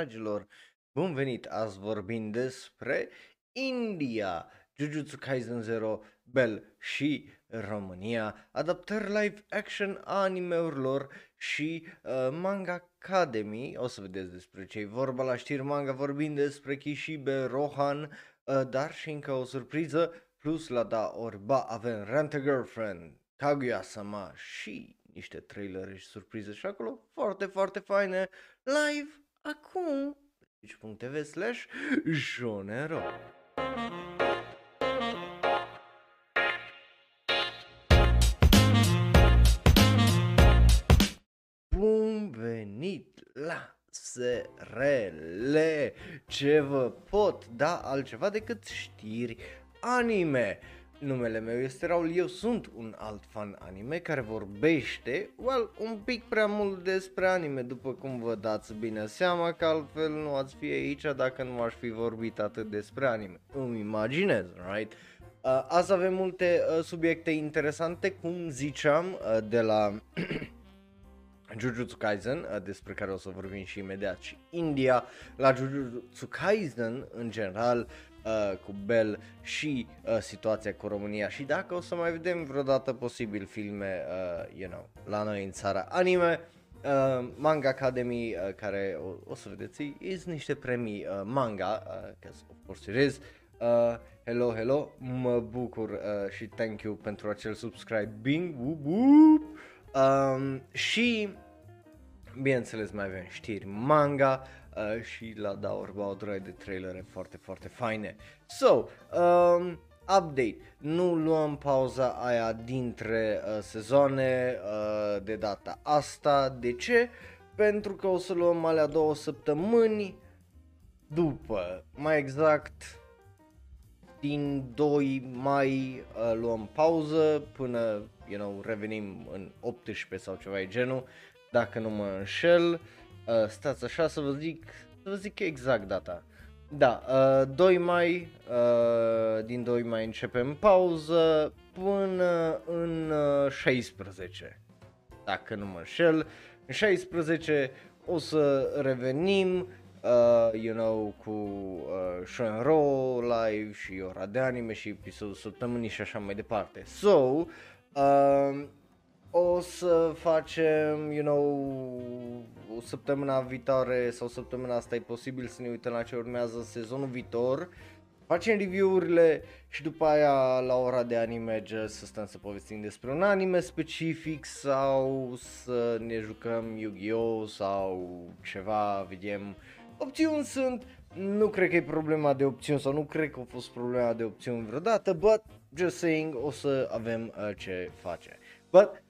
dragilor, bun venit, azi vorbim despre India, Jujutsu Kaisen Zero, Bell și România, adaptări live action a animeurilor și uh, Manga Academy, o să vedeți despre ce vorba la știri manga, vorbim despre Kishibe, Rohan, uh, dar și încă o surpriză, plus la da orba avem Rent a Girlfriend, Kaguya-sama și niște trailere și surprize și acolo foarte, foarte faine, live, acum, twitch.tv slash jonero. Bun venit la SRL! Ce vă pot da altceva decât știri anime? Numele meu este Raul, eu sunt un alt fan anime care vorbește, well, un pic prea mult despre anime, după cum vă dați bine seama, că altfel nu ați fi aici dacă nu aș fi vorbit atât despre anime. Îmi imaginez, right? Uh, azi avem multe uh, subiecte interesante, cum ziceam, uh, de la Jujutsu Kaisen, uh, despre care o să vorbim și imediat, și India, la Jujutsu Kaisen, în general, uh, cu Bell și uh, situația cu România și dacă o să mai vedem vreodată posibil filme, uh, you know, la noi în țara anime. Uh, manga Academy, uh, care o, o să vedeți, is niște premii uh, manga, uh, of course it is. Uh, hello, hello, mă bucur uh, și thank you pentru acel subscribing, whoop, whoop. Um, și bineînțeles mai avem știri manga, uh, și la da orba o de trailere foarte, foarte faine. So, um, update, nu luăm pauza aia dintre uh, sezoane uh, de data asta, de ce? Pentru că o să luăm alea două săptămâni după, mai exact din 2 mai uh, luăm pauză până, you know, revenim în 18 sau ceva e genul, dacă nu mă înșel. Uh, stați așa să vă zic, să vă zic exact data. Da, uh, 2 mai, uh, din 2 mai începem pauză până în uh, 16, dacă nu mă înșel. În 16 o să revenim, uh, you know, cu uh, Shenro live și ora de anime și episodul săptămânii și așa mai departe. So, uh, o să facem, you know, o săptămâna viitoare sau săptămâna asta e posibil să ne uităm la ce urmează sezonul viitor. Facem review-urile și după aia la ora de anime să stăm să povestim despre un anime specific sau să ne jucăm Yu-Gi-Oh! sau ceva, vedem. Opțiuni sunt, nu cred că e problema de opțiuni sau nu cred că a fost problema de opțiuni vreodată, but just saying o să avem uh, ce face. But Uh,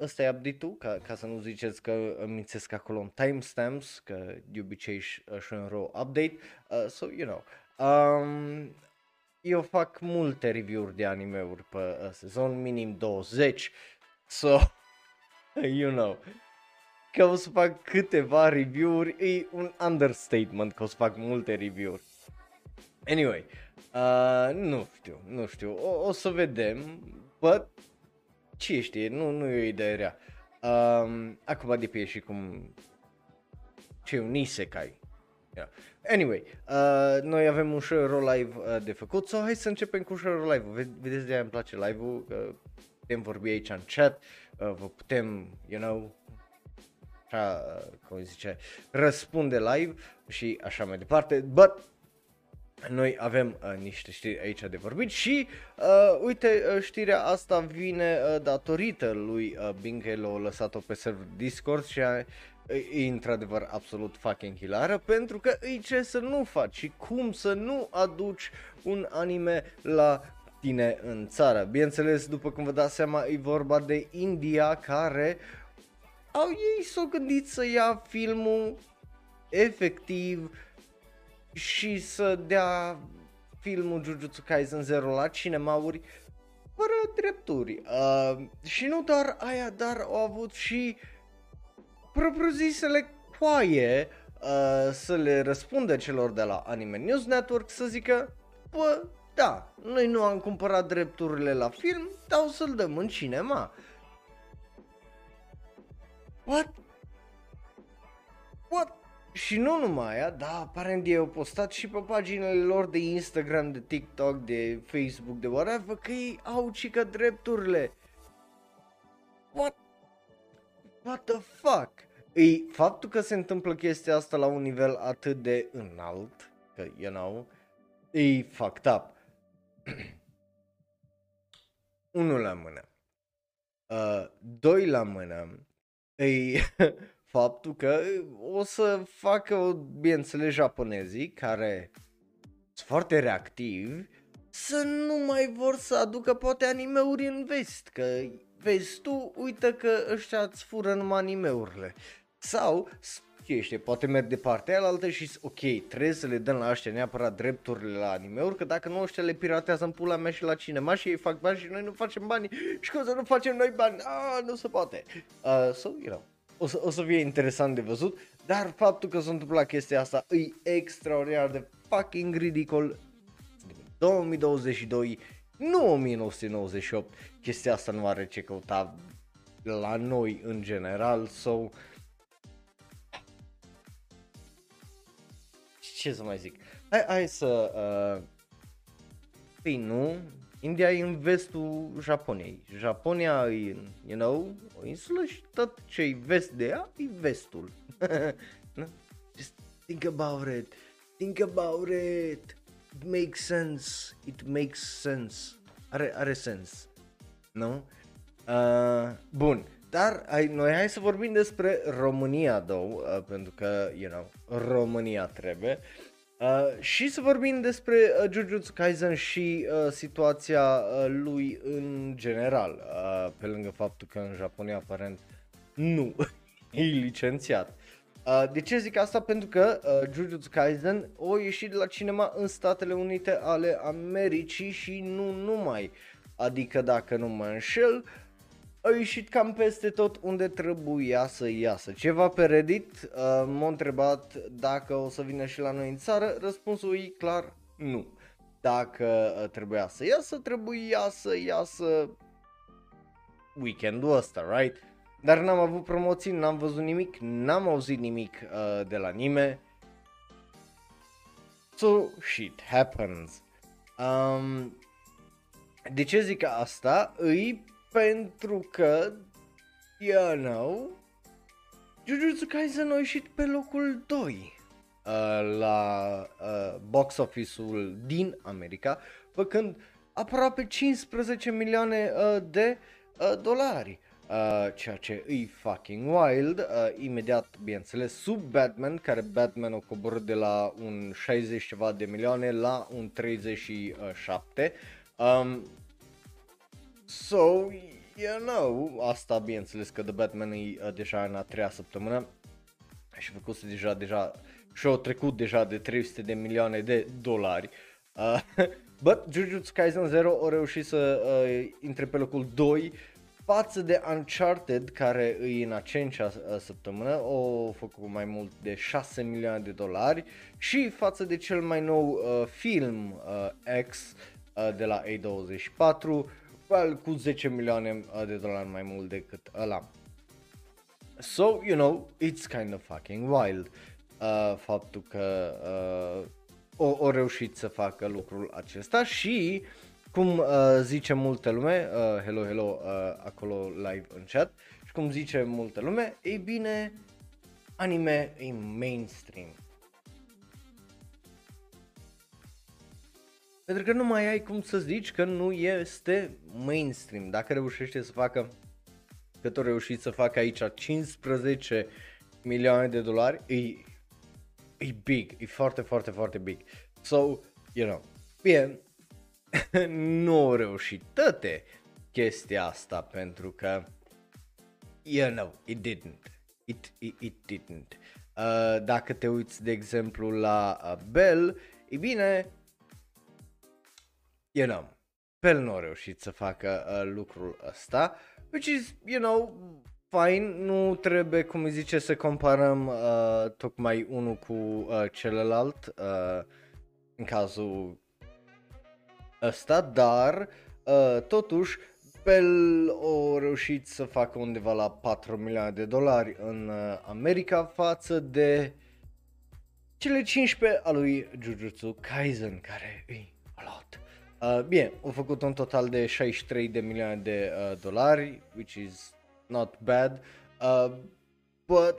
ăsta e update-ul, ca, ca să nu ziceți că îmi mințesc acolo în timestamps, că de obicei și în row update, uh, so you know. Um, eu fac multe review-uri de anime-uri pe uh, sezon, minim 20, so, you know. Că o să fac câteva review-uri, e un understatement că o să fac multe review-uri. Anyway, uh, nu știu, nu știu, o, o să vedem, but ce știe, nu, nu e o idee rea. Um, acum depinde și cum, ce e un isekai. Yeah. Anyway, uh, noi avem un show live uh, de făcut, so hai să începem cu show live Vedeți de aia îmi place live-ul, uh, putem vorbi aici în chat, uh, vă putem, you know, așa, uh, cum zice, răspunde live și așa mai departe, but noi avem uh, niște știri aici de vorbit și uh, uite uh, știrea asta vine uh, datorită lui uh, Bing l-a lăsat-o pe server Discord și a, e într-adevăr absolut fucking hilară pentru că e ce să nu faci și cum să nu aduci un anime la tine în țară. Bineînțeles, după cum vă dați seama, e vorba de India care au ei s-au gândit să ia filmul efectiv și să dea filmul Jujutsu Kaisen 0 la cinemauri fără drepturi. Uh, și nu doar aia, dar au avut și propriu-zisele coaie uh, să le răspundă celor de la Anime News Network să zică, bă, da, noi nu am cumpărat drepturile la film, dar o să-l dăm în cinema. What? What? Și nu numai aia, dar aparent ei au postat și pe paginile lor de Instagram, de TikTok, de Facebook, de whatever, că ei au cică drepturile. What? What the fuck? E faptul că se întâmplă chestia asta la un nivel atât de înalt, că, you know, e fucked up. Unul la mână. Uh, doi la mână. E faptul că o să facă, bineînțeles, japonezii care sunt foarte reactivi să nu mai vor să aducă poate animeuri în vest, că vezi tu, uite că ăștia îți fură numai animeurile. Sau, știe, poate merg de partea aia altă și ok, trebuie să le dăm la ăștia neapărat drepturile la animeuri, că dacă nu ăștia le piratează în pula mea și la cinema și ei fac bani și noi nu facem bani și cum să nu facem noi bani, ah, nu se poate. Uh, so, you know, o să, o să fie interesant de văzut, dar faptul că s-a întâmplat chestia asta e extraordinar de fucking ridicol. 2022, nu 1998, chestia asta nu are ce căuta la noi în general, so ce să mai zic, hai, hai să, uh, păi nu, India e în vestul Japoniei. Japonia e, you know, o insulă și tot ce e vest de ea e vestul. Just think about it. Think about it. It makes sense. It makes sense. Are, are sens. Nu? Uh, bun. Dar ai, noi hai să vorbim despre România, două, uh, pentru că, you know, România trebuie. Uh, și să vorbim despre uh, Jujutsu Kaisen și uh, situația uh, lui în general, uh, pe lângă faptul că în Japonia aparent nu e licențiat. Uh, de ce zic asta? Pentru că uh, Jujutsu Kaisen o ieșit de la cinema în Statele Unite ale Americii și nu numai. Adică dacă nu mă înșel, a ieșit cam peste tot unde trebuia să iasă. Ceva pe Reddit uh, m-a întrebat dacă o să vină și la noi în țară, răspunsul e clar nu. Dacă uh, trebuia să iasă, trebuia să iasă weekendul ăsta, right? Dar n-am avut promoții, n-am văzut nimic, n-am auzit nimic uh, de la nimeni. So shit happens. Um, de ce zic asta? Îi pentru că, you know, Jujutsu Kaisen a ieșit pe locul 2 uh, la uh, box office-ul din America, făcând aproape 15 milioane uh, de uh, dolari. Uh, ceea ce e fucking wild, uh, imediat, bineînțeles, sub Batman, care Batman o coborât de la un 60 ceva de milioane la un 37. Um, So, you know, asta bineînțeles că The Batman e uh, deja în a treia săptămână. Și făcut deja, deja și-au trecut deja de 300 de milioane de dolari. Uh, but Jujutsu Kaisen 0 a reușit să uh, intre pe locul 2 față de Uncharted care e în a cincea uh, săptămână, o făcut mai mult de 6 milioane de dolari. Și față de cel mai nou uh, film uh, X uh, de la A24 well, cu 10 milioane uh, de dolari mai mult decât ăla. So, you know, it's kind of fucking wild uh, faptul că uh, o, o reușit să facă lucrul acesta și cum uh, zice multă lume, uh, hello, hello, uh, acolo live în chat, și cum zice multă lume, ei bine, anime e mainstream. Pentru că nu mai ai cum să zici că nu este mainstream. Dacă reușește să facă, că tot reușit să facă aici 15 milioane de dolari, e, e big, e foarte, foarte, foarte big. So, you know, bine, nu au reușit toate chestia asta pentru că, you know, it didn't. It, it, it didn't. Uh, dacă te uiți, de exemplu, la uh, Bell, e bine, you know, Pel nu a reușit să facă uh, lucrul ăsta, which is, you know, fine, nu trebuie, cum îi zice, să comparăm uh, tocmai unul cu uh, celălalt uh, în cazul ăsta, dar uh, totuși Pel a reușit să facă undeva la 4 milioane de dolari în uh, America față de cele 15 a lui Jujutsu Kaisen, care e a lot. Uh, bine, au făcut un total de 63 de milioane de uh, dolari, which is not bad, uh, but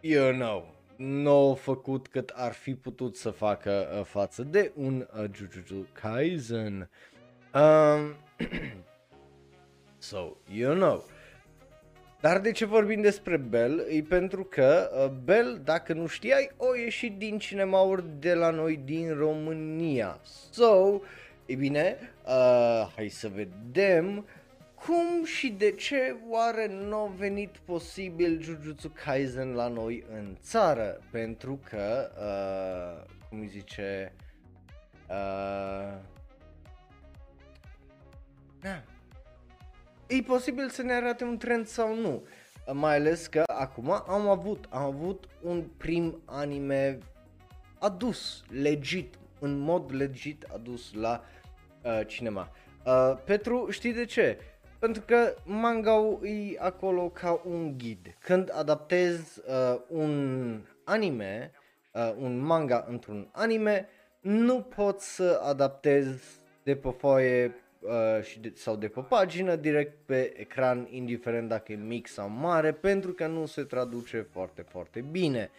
you know, nu au făcut cât ar fi putut să facă uh, față de un uh, Jujutsu Kaisen. Um, so, you know. Dar de ce vorbim despre Bell? E pentru că uh, Bell, dacă nu știai, o ieșit din cinemauri de la noi din România. So, e bine, uh, hai să vedem cum și de ce oare nu a venit posibil Jujutsu Kaisen la noi în țară? Pentru că, uh, cum îi zice, uh, da, e posibil să ne arate un trend sau nu. Mai ales că acum am avut, am avut un prim anime adus, legit, în mod legit adus la uh, cinema. Uh, Petru, știi de ce? Pentru că manga e acolo ca un ghid. Când adaptezi uh, un anime, uh, un manga într-un anime, nu poți să adaptezi de pe foaie uh, și de, sau de pe pagină direct pe ecran, indiferent dacă e mic sau mare, pentru că nu se traduce foarte, foarte bine.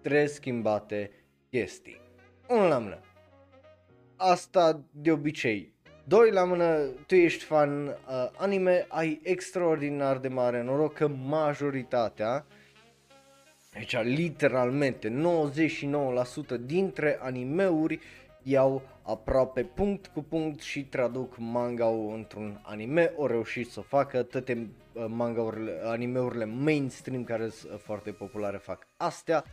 Trebuie schimbate chestii. Unul la mână. Asta de obicei. Doi la mână, tu ești fan uh, anime, ai extraordinar de mare noroc că majoritatea, deci literalmente 99% dintre animeuri iau aproape punct cu punct și traduc manga într-un anime, o reușit să o facă, toate uh, manga-urile, anime-urile mainstream care sunt uh, foarte populare fac astea,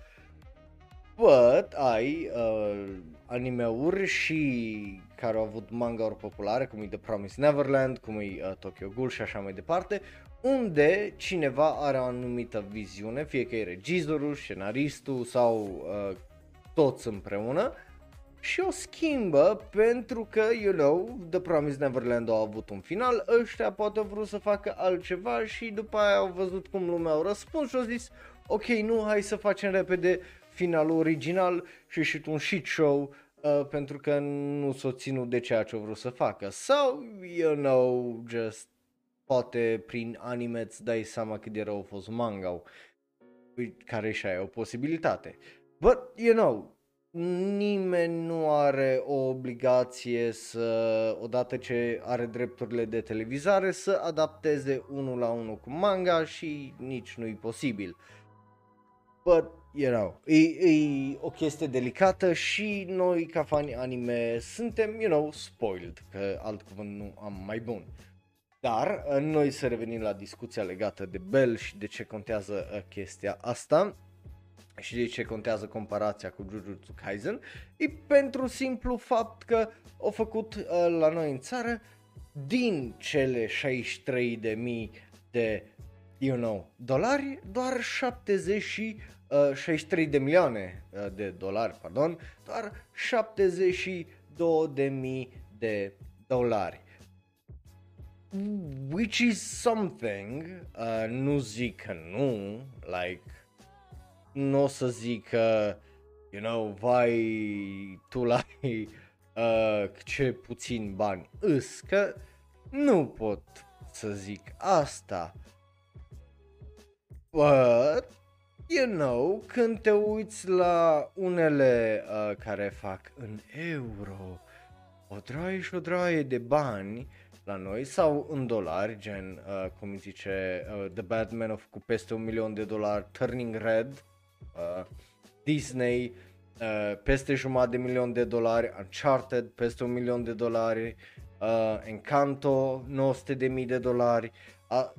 but ai uh, anime-uri și care au avut manga-uri populare, cum e The Promised Neverland, cum e uh, Tokyo Ghoul și așa mai departe, unde cineva are o anumită viziune, fie că e regizorul, scenaristul sau uh, toți împreună, și o schimbă pentru că, you know, The Promised Neverland a avut un final, ăștia poate au vrut să facă altceva și după aia au văzut cum lumea au răspuns și au zis ok, nu, hai să facem repede finalul original și și un shit show uh, pentru că nu s-o ținut de ceea ce au vrut să facă. Sau, you know, just poate prin anime îți dai seama cât de rău a fost manga care și aia e o posibilitate. But, you know, nimeni nu are o obligație să, odată ce are drepturile de televizare, să adapteze unul la unul cu manga și nici nu-i posibil. But, you know, e, e o chestie delicată și noi ca fani anime suntem, you know, spoiled, că alt cuvânt nu am mai bun. Dar noi să revenim la discuția legată de Bell și de ce contează uh, chestia asta și de ce contează comparația cu Jujutsu Kaisen, e pentru simplu fapt că au făcut uh, la noi în țară din cele 63.000 de, you know, dolari, doar 70 și uh, 63 de milioane uh, de dolari, pardon, doar 72 de mii de dolari. Which is something, uh, nu zic că nu, like, nu o să zic că, you know, vai, tu la uh, ce puțin bani îs, că nu pot să zic asta. But, you know, când te uiți la unele uh, care fac în euro, o draie și o draie de bani la noi sau în dolari, gen, uh, cum zice, uh, The Batman of cu peste un milion de dolari, Turning Red, uh, Disney uh, peste jumătate de milion de dolari, Uncharted peste un milion de dolari, uh, Encanto 900 de mii de dolari, uh,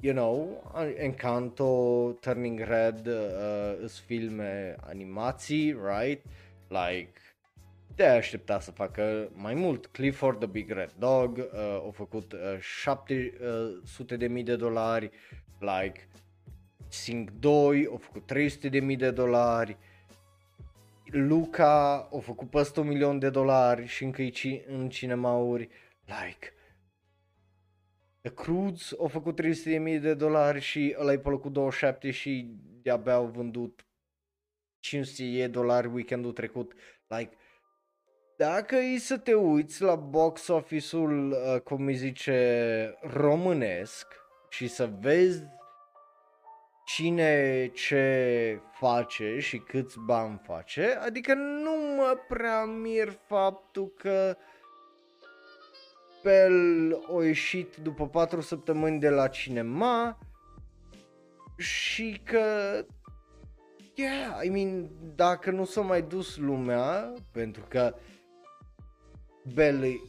you know, Encanto, Turning Red, uh, sunt filme animații, right? Like, te aștepta să facă mai mult. Clifford the Big Red Dog uh, au făcut uh, 700 uh, de mii de dolari, like Sing 2 au făcut 300 de mii de dolari, Luca a făcut peste un milion de dolari și încă e în cinemauri, like, The Croods au făcut 300 de mii de dolari și ăla e pe locul 27 și de-abia au vândut 500 dolari weekendul trecut. Like, dacă e să te uiți la box office-ul, uh, cum îi zice, românesc și să vezi cine ce face și câți bani face, adică nu mă prea mir faptul că Bell a ieșit după 4 săptămâni de la cinema și că yeah, I mean, dacă nu s-a mai dus lumea, pentru că Bell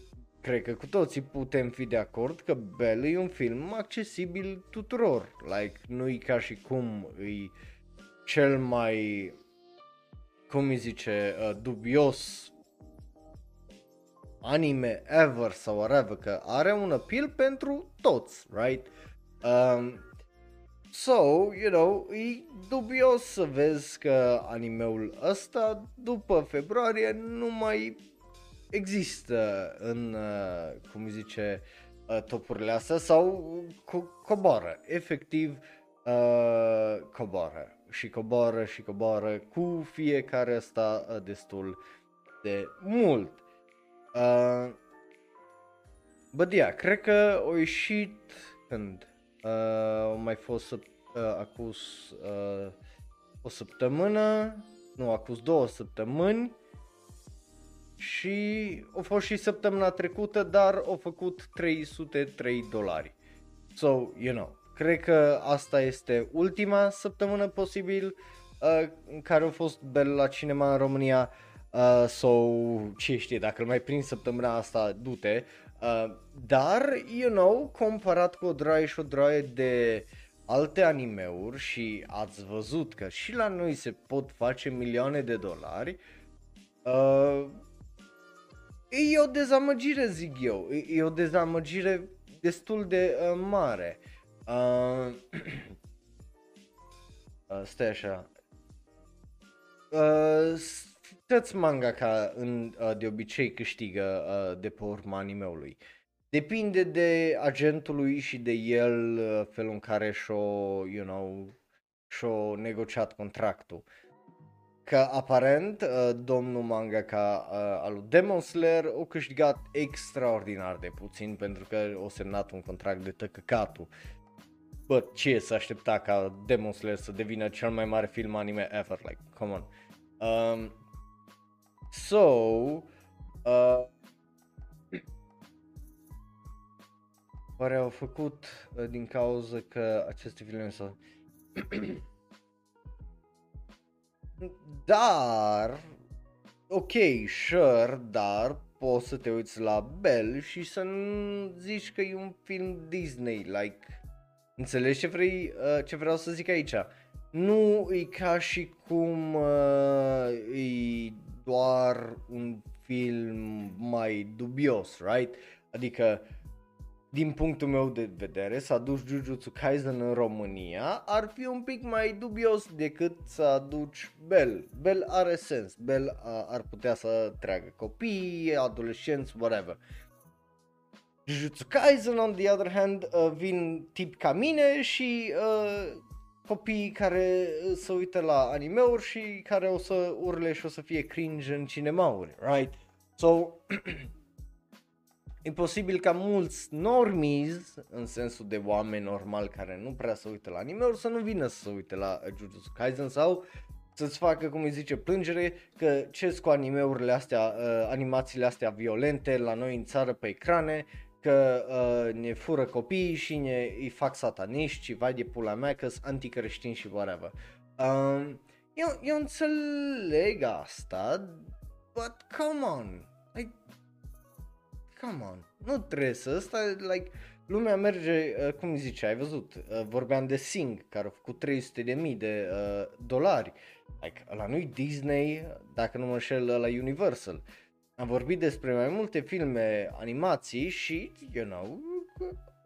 cred că cu toții putem fi de acord că Bell e un film accesibil tuturor. Like, nu e ca și cum e cel mai, cum îi zice, uh, dubios anime ever sau whatever, că are un appeal pentru toți, right? Um, so, you know, e dubios să vezi că animeul ăsta după februarie nu mai există în, uh, cum îi zice, uh, topurile astea sau co- coboară, efectiv uh, coboară și coboară și coboară cu fiecare asta uh, destul de mult. Uh, bă, yeah, cred că au ieșit când uh, au mai fost uh, acus uh, o săptămână, nu, acus două săptămâni și a fost și săptămâna trecută, dar au făcut 303 dolari. So, you know, cred că asta este ultima săptămână posibil uh, în care a fost Bell la cinema în România. Uh, so, ce știe, dacă îl mai prind săptămâna asta, du-te. Uh, dar, you know, comparat cu o draie și o draie de alte animeuri și ați văzut că și la noi se pot face milioane de dolari, uh, E o dezamăgire, zic eu. E, e o dezamăgire destul de uh, mare. Uh, uh, stai așa. Uh, toți manga ca în, uh, de obicei câștigă uh, de pe urma animeului. Depinde de agentului și de el uh, felul în care și-o, you know, și-o negociat contractul. Uh, că aparent uh, domnul mangaka uh, al lui Demon Slayer a câștigat extraordinar de puțin pentru că o semnat un contract de tăcăcatul. Bă, ce să aștepta ca Demon Slayer să devină cel mai mare film anime ever, like, come on. Um, so, uh, oare au făcut uh, din cauza că aceste filme s-au Dar, ok, sure, dar poți să te uiți la Bell și să nu zici că e un film Disney, like, înțelegi ce, vrei, uh, ce vreau să zic aici? Nu e ca și cum uh, e doar un film mai dubios, right? Adică din punctul meu de vedere, să aduci Jujutsu Kaisen în România ar fi un pic mai dubios decât să aduci Bell. Bell are sens, Bell ar putea să treagă copii, adolescenți, whatever. Jujutsu Kaisen, on the other hand, uh, vin tip ca mine și uh, copii care se uită la animeuri și care o să urle și o să fie cringe în cinemauri, right? So, E posibil ca mulți normies, în sensul de oameni normali care nu prea se uită la anime să nu vină să se uite la Jujutsu Kaisen sau să-ți facă, cum îi zice, plângere că ce cu animeurile astea, uh, animațiile astea violente la noi în țară pe ecrane, că uh, ne fură copiii și ne îi fac sataniști și vai de pula mea că sunt anticreștini și whatever. Uh, eu, eu înțeleg asta, but come on, like, come on, nu trebuie să, ăsta, like, lumea merge, uh, cum zice, ai văzut, uh, vorbeam de Sing, care a făcut 300 de mii de uh, dolari, like, la noi Disney, dacă nu mă înșel, la Universal. Am vorbit despre mai multe filme, animații și, you know,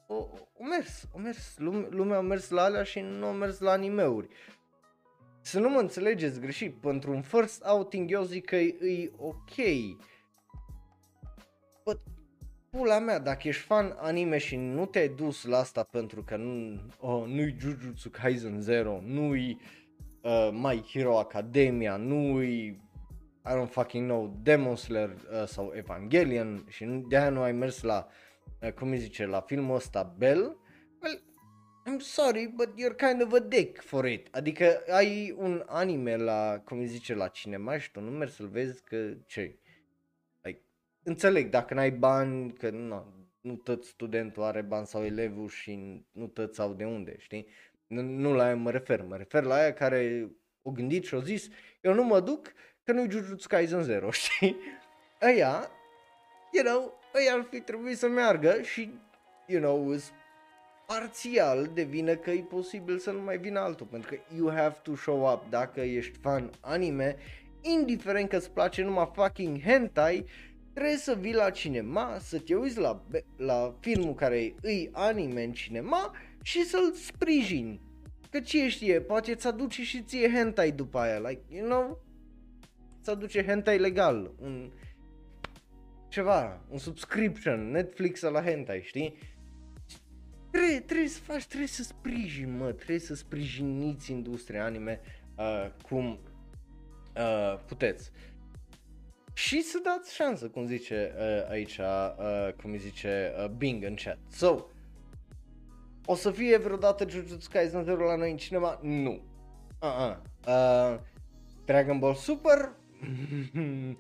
o, o mers, o mers, lume, lumea a mers la alea și nu a mers la animeuri. Să nu mă înțelegeți greșit, pentru un first outing eu zic că e, e ok. But pula mea, dacă ești fan anime și nu te-ai dus la asta pentru că nu, oh, nu-i Jujutsu Kaisen 0, nu-i uh, My Hero Academia, nu-i I don't fucking know, Demon Slayer uh, sau Evangelion și de aia nu ai mers la, uh, cum îi zice, la filmul ăsta Bell, well, I'm sorry, but you're kind of a dick for it. Adică ai un anime la, cum îi zice, la cinema și tu nu mergi să-l vezi că ce? Like, înțeleg, dacă n-ai bani, că nu, nu tot studentul are bani sau elevul și nu toți au de unde, știi? Nu, nu la aia mă refer, mă refer la aia care o gândit și au zis, eu nu mă duc că nu-i Jujutsu Kaisen 0, știi? Aia, you know, aia ar fi trebuit să meargă și, you know, parțial devine că e posibil să nu mai vină altul, pentru că you have to show up dacă ești fan anime, indiferent că îți place numai fucking hentai, trebuie să vii la cinema, să te uiți la, la filmul care îi anime în cinema și să-l sprijini. Că ce știe, poate îți aduce și ție hentai după aia, like, you know, îți aduce hentai legal, un ceva, un subscription, Netflix la hentai, știi? Trebuie, trebuie să faci, trebuie să sprijin, mă, trebuie să sprijiniți industria anime uh, cum uh, puteți. Și să dați șansă, cum zice uh, aici, uh, cum zice uh, Bing în chat. So, o să fie vreodată Jujutsu Kaisen 0 la noi în cinema? Nu. Uh-uh. Uh, Dragon Ball Super?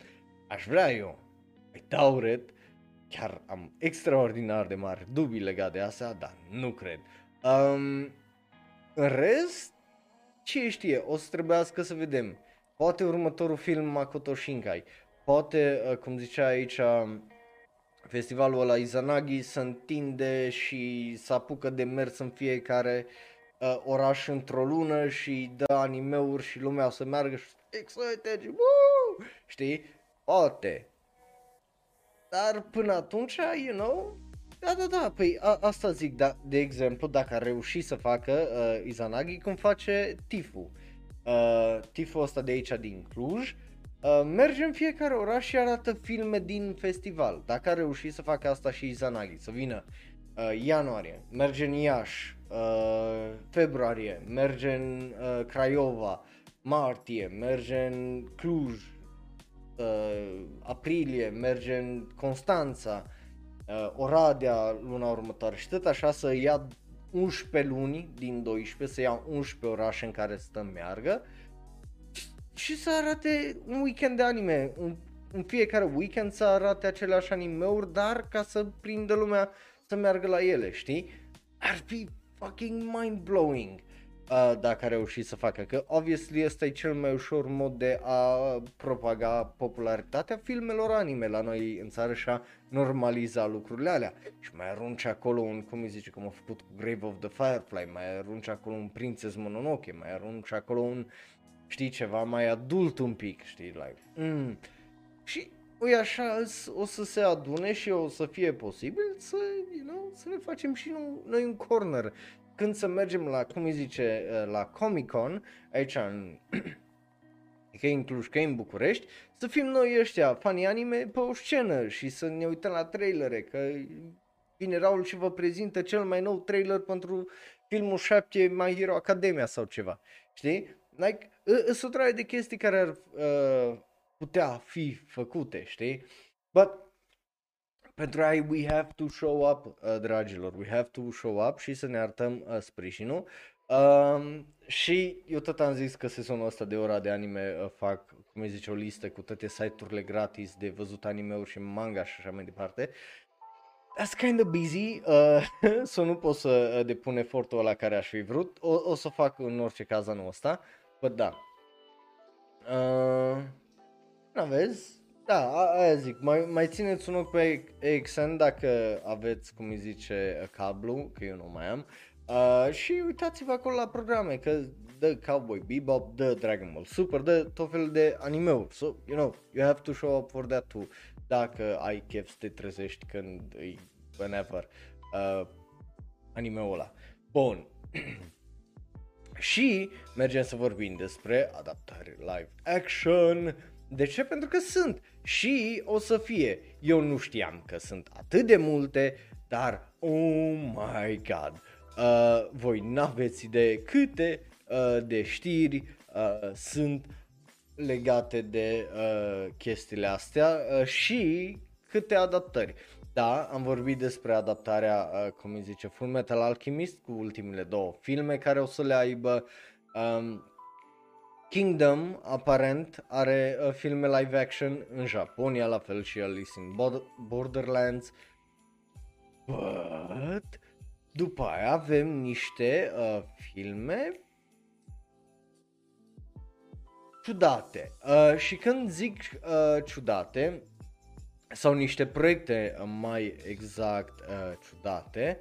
Aș vrea eu. I doubt it. Chiar am extraordinar de mari dubii legate de asta, dar nu cred. Um, în rest, ce știe, o să trebuiască să vedem. Poate următorul film Makoto Shinkai, poate, uh, cum zicea aici, festivalul ăla Izanagi se întinde și se apucă de mers în fiecare uh, oraș într-o lună și dă animeuri și lumea o să meargă și excited și woo! știi? Poate. Dar până atunci, you know, da, da, da, păi a, asta zic, da, de exemplu, dacă ar reuși să facă uh, Izanagi cum face Tifu. Uh, Tifu ăsta de aici din Cluj, Uh, merge în fiecare oraș și arată filme din festival. Dacă a reușit să facă asta și Izanagi, să vină uh, ianuarie, merge în Iași, uh, februarie, merge în uh, Craiova, martie, merge în Cluj, uh, aprilie, merge în Constanța, uh, Oradea luna următoare. Și tot așa să ia 11 luni din 12, să ia 11 orașe în care să meargă și să arate un weekend de anime, în, în fiecare weekend să arate aceleași animeuri, dar ca să prindă lumea să meargă la ele, știi? Ar fi fucking mind-blowing uh, dacă a reușit să facă, că obviously ăsta e cel mai ușor mod de a propaga popularitatea filmelor anime la noi în țară și a normaliza lucrurile alea. Și mai arunci acolo un, cum îi zice, cum a făcut cu Grave of the Firefly, mai arunci acolo un Princess Mononoke, mai arunci acolo un uh, știi, ceva mai adult un pic, știi, like, mm. și ui așa o să se adune și o să fie posibil să, you know, să ne facem și noi un corner. Când să mergem la, cum îi zice, uh, la Comic Con, aici în, că în Cluj, că în București, să fim noi ăștia, fanii anime, pe o scenă și să ne uităm la trailere, că vine Raul și vă prezintă cel mai nou trailer pentru filmul 7 My Hero Academia sau ceva, știi? Like, sunt o de chestii care ar uh, putea fi făcute, știi? But pentru ai we have to show up, uh, dragilor, we have to show up și să ne arătăm uh, sprijinul. Um, și eu tot am zis că sezonul ăsta de ora de anime uh, fac, cum îi zice, o listă cu toate site-urile gratis de văzut anime-uri și manga și așa mai departe. That's kind of busy, uh, să so nu pot să uh, depun efortul ăla care aș fi vrut. O, o să fac în orice caz anul ăsta. Uh, Bă, da. Uh, da, vezi? Da, aia zic, mai, mai țineți un ochi pe AXN dacă aveți, cum îi zice, cablu, că eu nu mai am. Uh, și uitați-vă acolo la programe, că dă Cowboy Bebop, dă Dragon Ball Super, dă tot felul de anime-uri. So, you know, you have to show up for that too. Dacă ai chef să te trezești când e whenever uh, anime-ul ăla. Bun. Și mergem să vorbim despre adaptare live action. De ce? Pentru că sunt și o să fie. Eu nu știam că sunt atât de multe, dar oh my god, uh, voi n-aveți idee câte uh, de știri uh, sunt legate de uh, chestiile astea uh, și câte adaptări. Da, am vorbit despre adaptarea, uh, cum îi zice, Full Metal Alchemist cu ultimele două filme care o să le aibă. Um, Kingdom, aparent, are uh, filme live action în Japonia, la fel și Alice in Borderlands. But, după aia avem niște uh, filme ciudate. Uh, și când zic uh, ciudate, sau niște proiecte uh, mai exact uh, ciudate,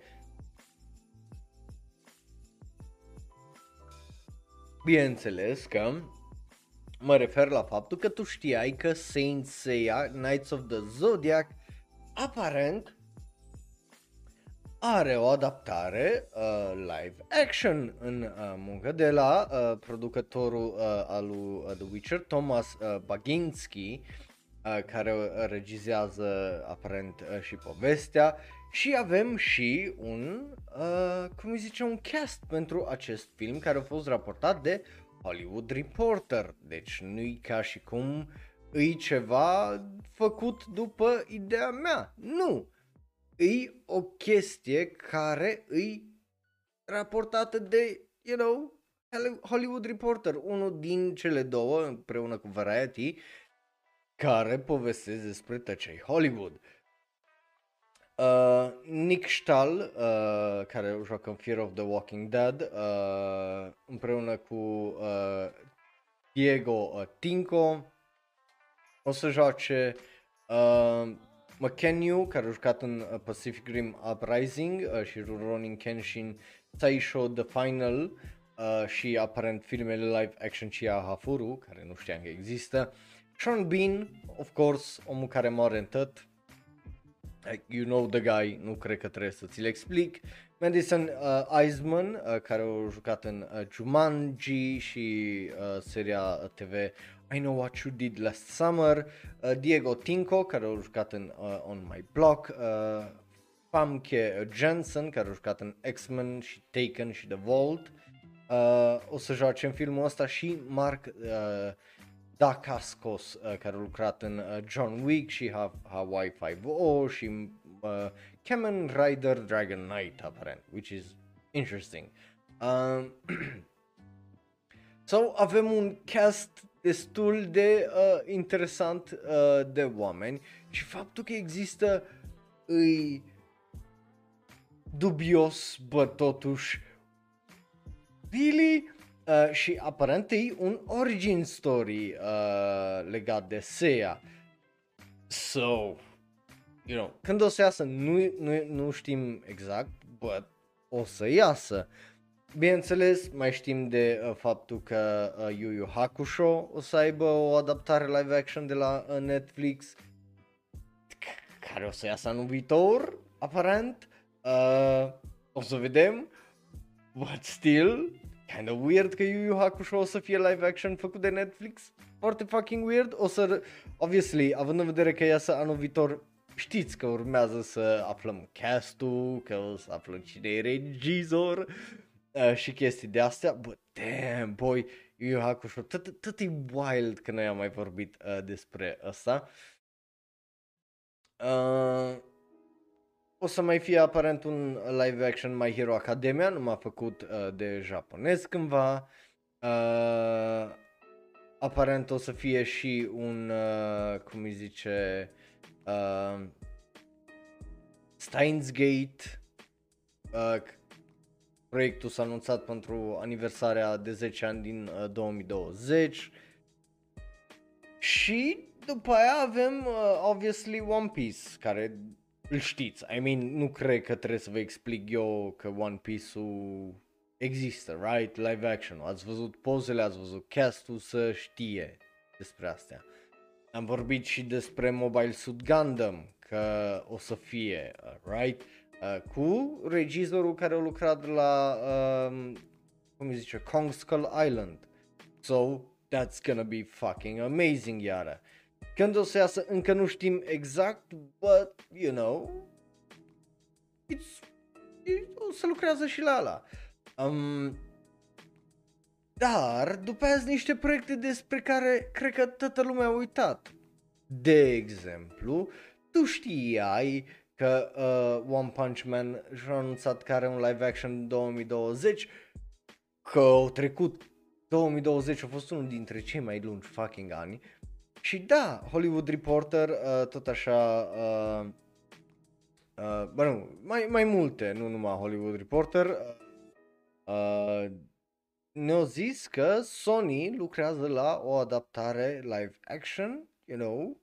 bineînțeles că mă refer la faptul că tu știai că Saint Seiya, Knights of the Zodiac, aparent are o adaptare uh, live action în uh, muncă de la uh, producătorul uh, al lui uh, The Witcher, Thomas uh, Baginski, uh, care regizează aparent uh, și povestea și avem și un, uh, cum îi zice, un cast pentru acest film care a fost raportat de Hollywood Reporter, deci nu-i ca și cum îi ceva făcut după ideea mea, nu, e o chestie care îi raportată de, you know, Hollywood Reporter, unul din cele două, împreună cu Variety, care povestesc despre tăcei Hollywood. Uh, Nick Stahl, uh, care joacă în Fear of the Walking Dead, uh, împreună cu uh, Diego uh, Tinko, o să joace uh, McKenyu, care a jucat în uh, Pacific Rim Uprising uh, și Ronin Kenshin, Saisho The Final uh, și aparent filmele live action Chia Hafuru, care nu știam că există. Sean Bean, of course, omul care moare în tot. You know the guy, nu cred că trebuie să ți-l explic. Madison uh, Eisman, uh, care a jucat în uh, Jumanji și uh, seria TV I Know What You Did Last Summer, uh, Diego Tinko, care a jucat în uh, On My Block, uh, Famke Jensen, care a jucat în X-Men și Taken și The Vault, uh, o să joace în filmul ăsta și Mark uh, Dacascos, uh, care a lucrat în uh, John Wick și Hawaii 5.0 și uh, Kamen Rider Dragon Knight, aparent, which is interesting. Uh, so, avem un cast destul de uh, interesant uh, de oameni și faptul că există îi dubios, bă, totuși, really? Uh, și aparent e un origin story uh, legat de Seiya. So, you know, când o să iasă, nu, nu, nu știm exact, but o să iasă. Bineînțeles, mai știm de uh, faptul că uh, Yu Yu Hakusho o să aibă o adaptare live action de la uh, Netflix care o să iasă anul viitor, aparent. Uh, o să vedem. But still, kind of weird că Yu Yu Hakusho o să fie live action făcut de Netflix. Foarte fucking weird. O să, obviously, având în vedere că iasă anul viitor, știți că urmează să aflăm castul, că o să aflăm cine e regizor uh, și chestii de astea, but damn, boy, Yu Yu Hakusho, tot, tot e wild că noi am mai vorbit uh, despre asta. Uh, o să mai fie aparent un live action My Hero Academia, nu m-a făcut uh, de japonez cândva. Uh, aparent o să fie și un, uh, cum îi zice, uh, Steins Gate, uh, Proiectul s-a anunțat pentru aniversarea de 10 ani din uh, 2020. Și după aia avem, uh, obviously, One Piece, care îl știți. I mean, nu cred că trebuie să vă explic eu că One Piece-ul există, right? Live action Ați văzut pozele, ați văzut castul să știe despre astea. Am vorbit și despre Mobile Suit Gundam, că o să fie, uh, right? Uh, cu regizorul care a lucrat la, uh, cum îi zice, Kong Skull Island. So, that's gonna be fucking amazing, iară. Când o să iasă, încă nu știm exact, but, you know, it's, it, o să lucrează și la ala. Um, Dar după aia sunt niște proiecte despre care cred că toată lumea a uitat. De exemplu, tu știai că uh, One Punch Man și-a anunțat că are un live action în 2020, că au trecut 2020 a fost unul dintre cei mai lungi fucking ani și da, Hollywood Reporter uh, tot așa uh, uh, bă nu, mai, mai multe, nu numai Hollywood Reporter. Uh, uh, ne-au zis că Sony lucrează la o adaptare live action, you know,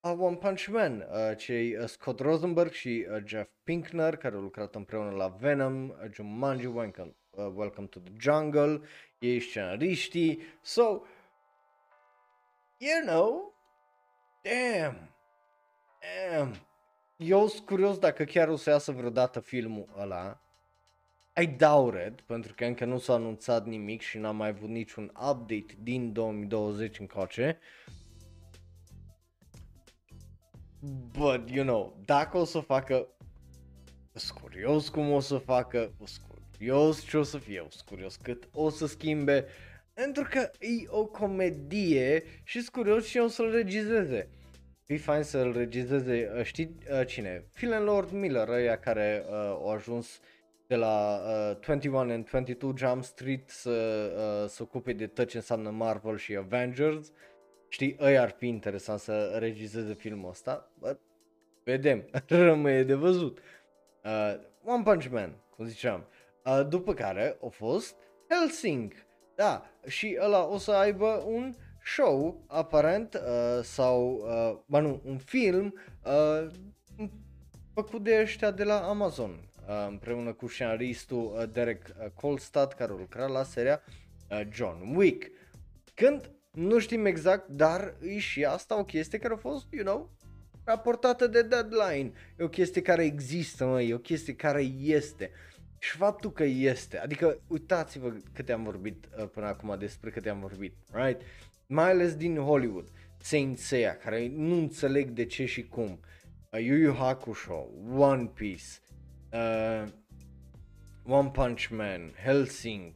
a One Punch Man, uh, cei uh, Scott Rosenberg și uh, Jeff Pinkner, care au lucrat împreună la Venom, uh, Jumanji, Welcome, uh, Welcome to the Jungle, ei scenariștii, so, you know, damn, damn, eu sunt curios dacă chiar o să iasă vreodată filmul ăla, I doubt it, pentru că încă nu s-a anunțat nimic și n-am mai avut niciun update din 2020 încoace. But, you know, dacă o să facă, sunt curios cum o să facă, sunt curios ce o să fie, sunt curios cât o să schimbe, pentru că e o comedie și sunt curios și o să-l regizeze. E fain să-l regizeze, uh, știi uh, cine? Phil Lord Miller, ăia care uh, au ajuns uh, de la uh, 21 and 22 Jump Street să uh, se ocupe de tot ce înseamnă Marvel și Avengers. Știi, ăia ar fi interesant să regizeze filmul ăsta, but vedem, rămâne de văzut. Uh, One Punch Man, cum ziceam. Uh, după care a fost Helsing. Da, și ăla o să aibă un show, aparent, uh, sau, uh, bă nu, un film uh, făcut de ăștia de la Amazon, Uh, împreună cu scenaristul uh, Derek uh, Kolstad care a lucrat la seria John Wick. Când nu știm exact, dar e și asta o chestie care a fost, you know, raportată de deadline. E o chestie care există, mă, e o chestie care este. Și faptul că este, adică uitați-vă câte am vorbit uh, până acum despre câte am vorbit, right? Mai ales din Hollywood, Saint Seiya, care nu înțeleg de ce și cum, uh, Yu Yu Hakusho, One Piece, uh, One Punch Man, Helsing,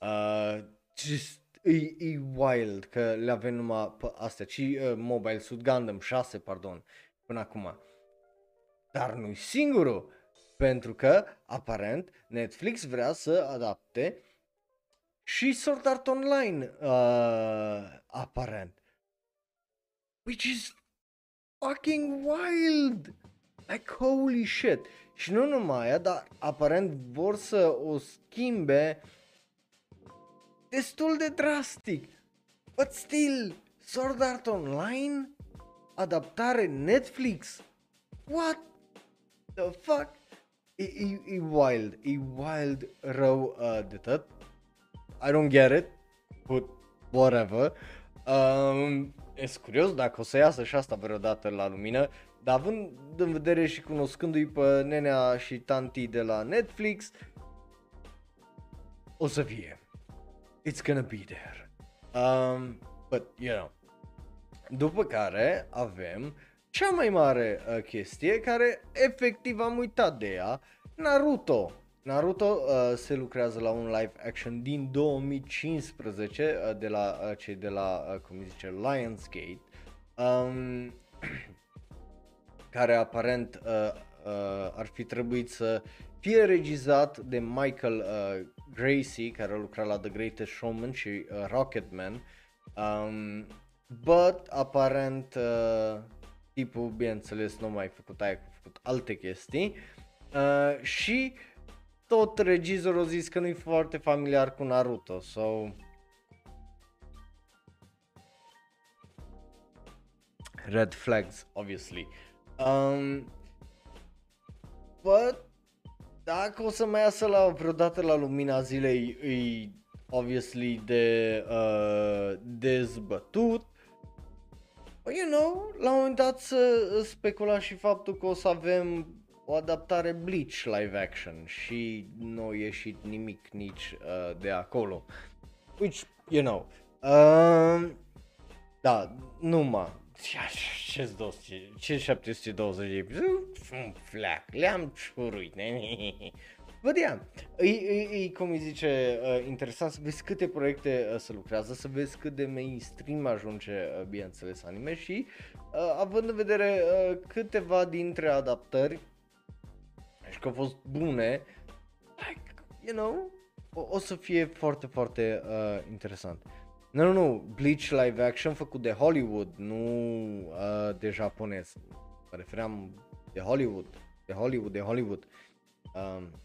uh, just, e, e wild că le avem numai pe astea, și uh, Mobile Suit Gundam 6, pardon, până acum. Dar nu-i singurul, pentru că, aparent, Netflix vrea să adapte și Sword Art Online, uh, aparent. Which is fucking wild! Like, holy shit! Și nu numai aia, dar aparent vor să o schimbe destul de drastic. But still, Sword Art Online, adaptare Netflix. What the fuck? E, e, e wild, e wild rău uh, de tot. I don't get it, but whatever. Um, e curios dacă o să iasă și asta vreodată la lumină. Dar având în vedere și cunoscându-i pe nenea și tanti de la Netflix, o să fie. It's gonna be there. Um, but, you know. După care avem cea mai mare uh, chestie care efectiv am uitat de ea, Naruto. Naruto uh, se lucrează la un live action din 2015 uh, de la uh, cei de la, uh, cum zice, Lionsgate. Um, care aparent uh, uh, ar fi trebuit să fie regizat de Michael uh, Gracie, care a lucrat la The Greatest Showman și uh, Rocketman. Um, but aparent uh, tipul, bineînțeles, nu mai făcut aia, a făcut alte chestii. Uh, și tot regizorul a zis că nu-i foarte familiar cu Naruto, so... Red flags, obviously. Um, but, dacă o să mai iasă la vreodată la lumina zilei, e obviously de uh, dezbătut. You know, la un moment dat să specula și faptul că o să avem o adaptare Bleach live action și nu a ieșit nimic nici uh, de acolo. Which, you know, uh, da, numai ce-ți dos, ce 720 de episoade? Flac, le-am ciuruit. But yeah, e, e, e cum îi zice, uh, interesant să vezi câte proiecte uh, se lucrează, să vezi cât de mainstream ajunge, uh, bineînțeles, anime și uh, având în vedere uh, câteva dintre adaptări și că au fost bune, like, you know, o, o să fie foarte, foarte uh, interesant. Nu, nu, nu, Bleach live action făcut de Hollywood, nu uh, de japonez. Mă refeream de Hollywood, de Hollywood, de Hollywood. Um,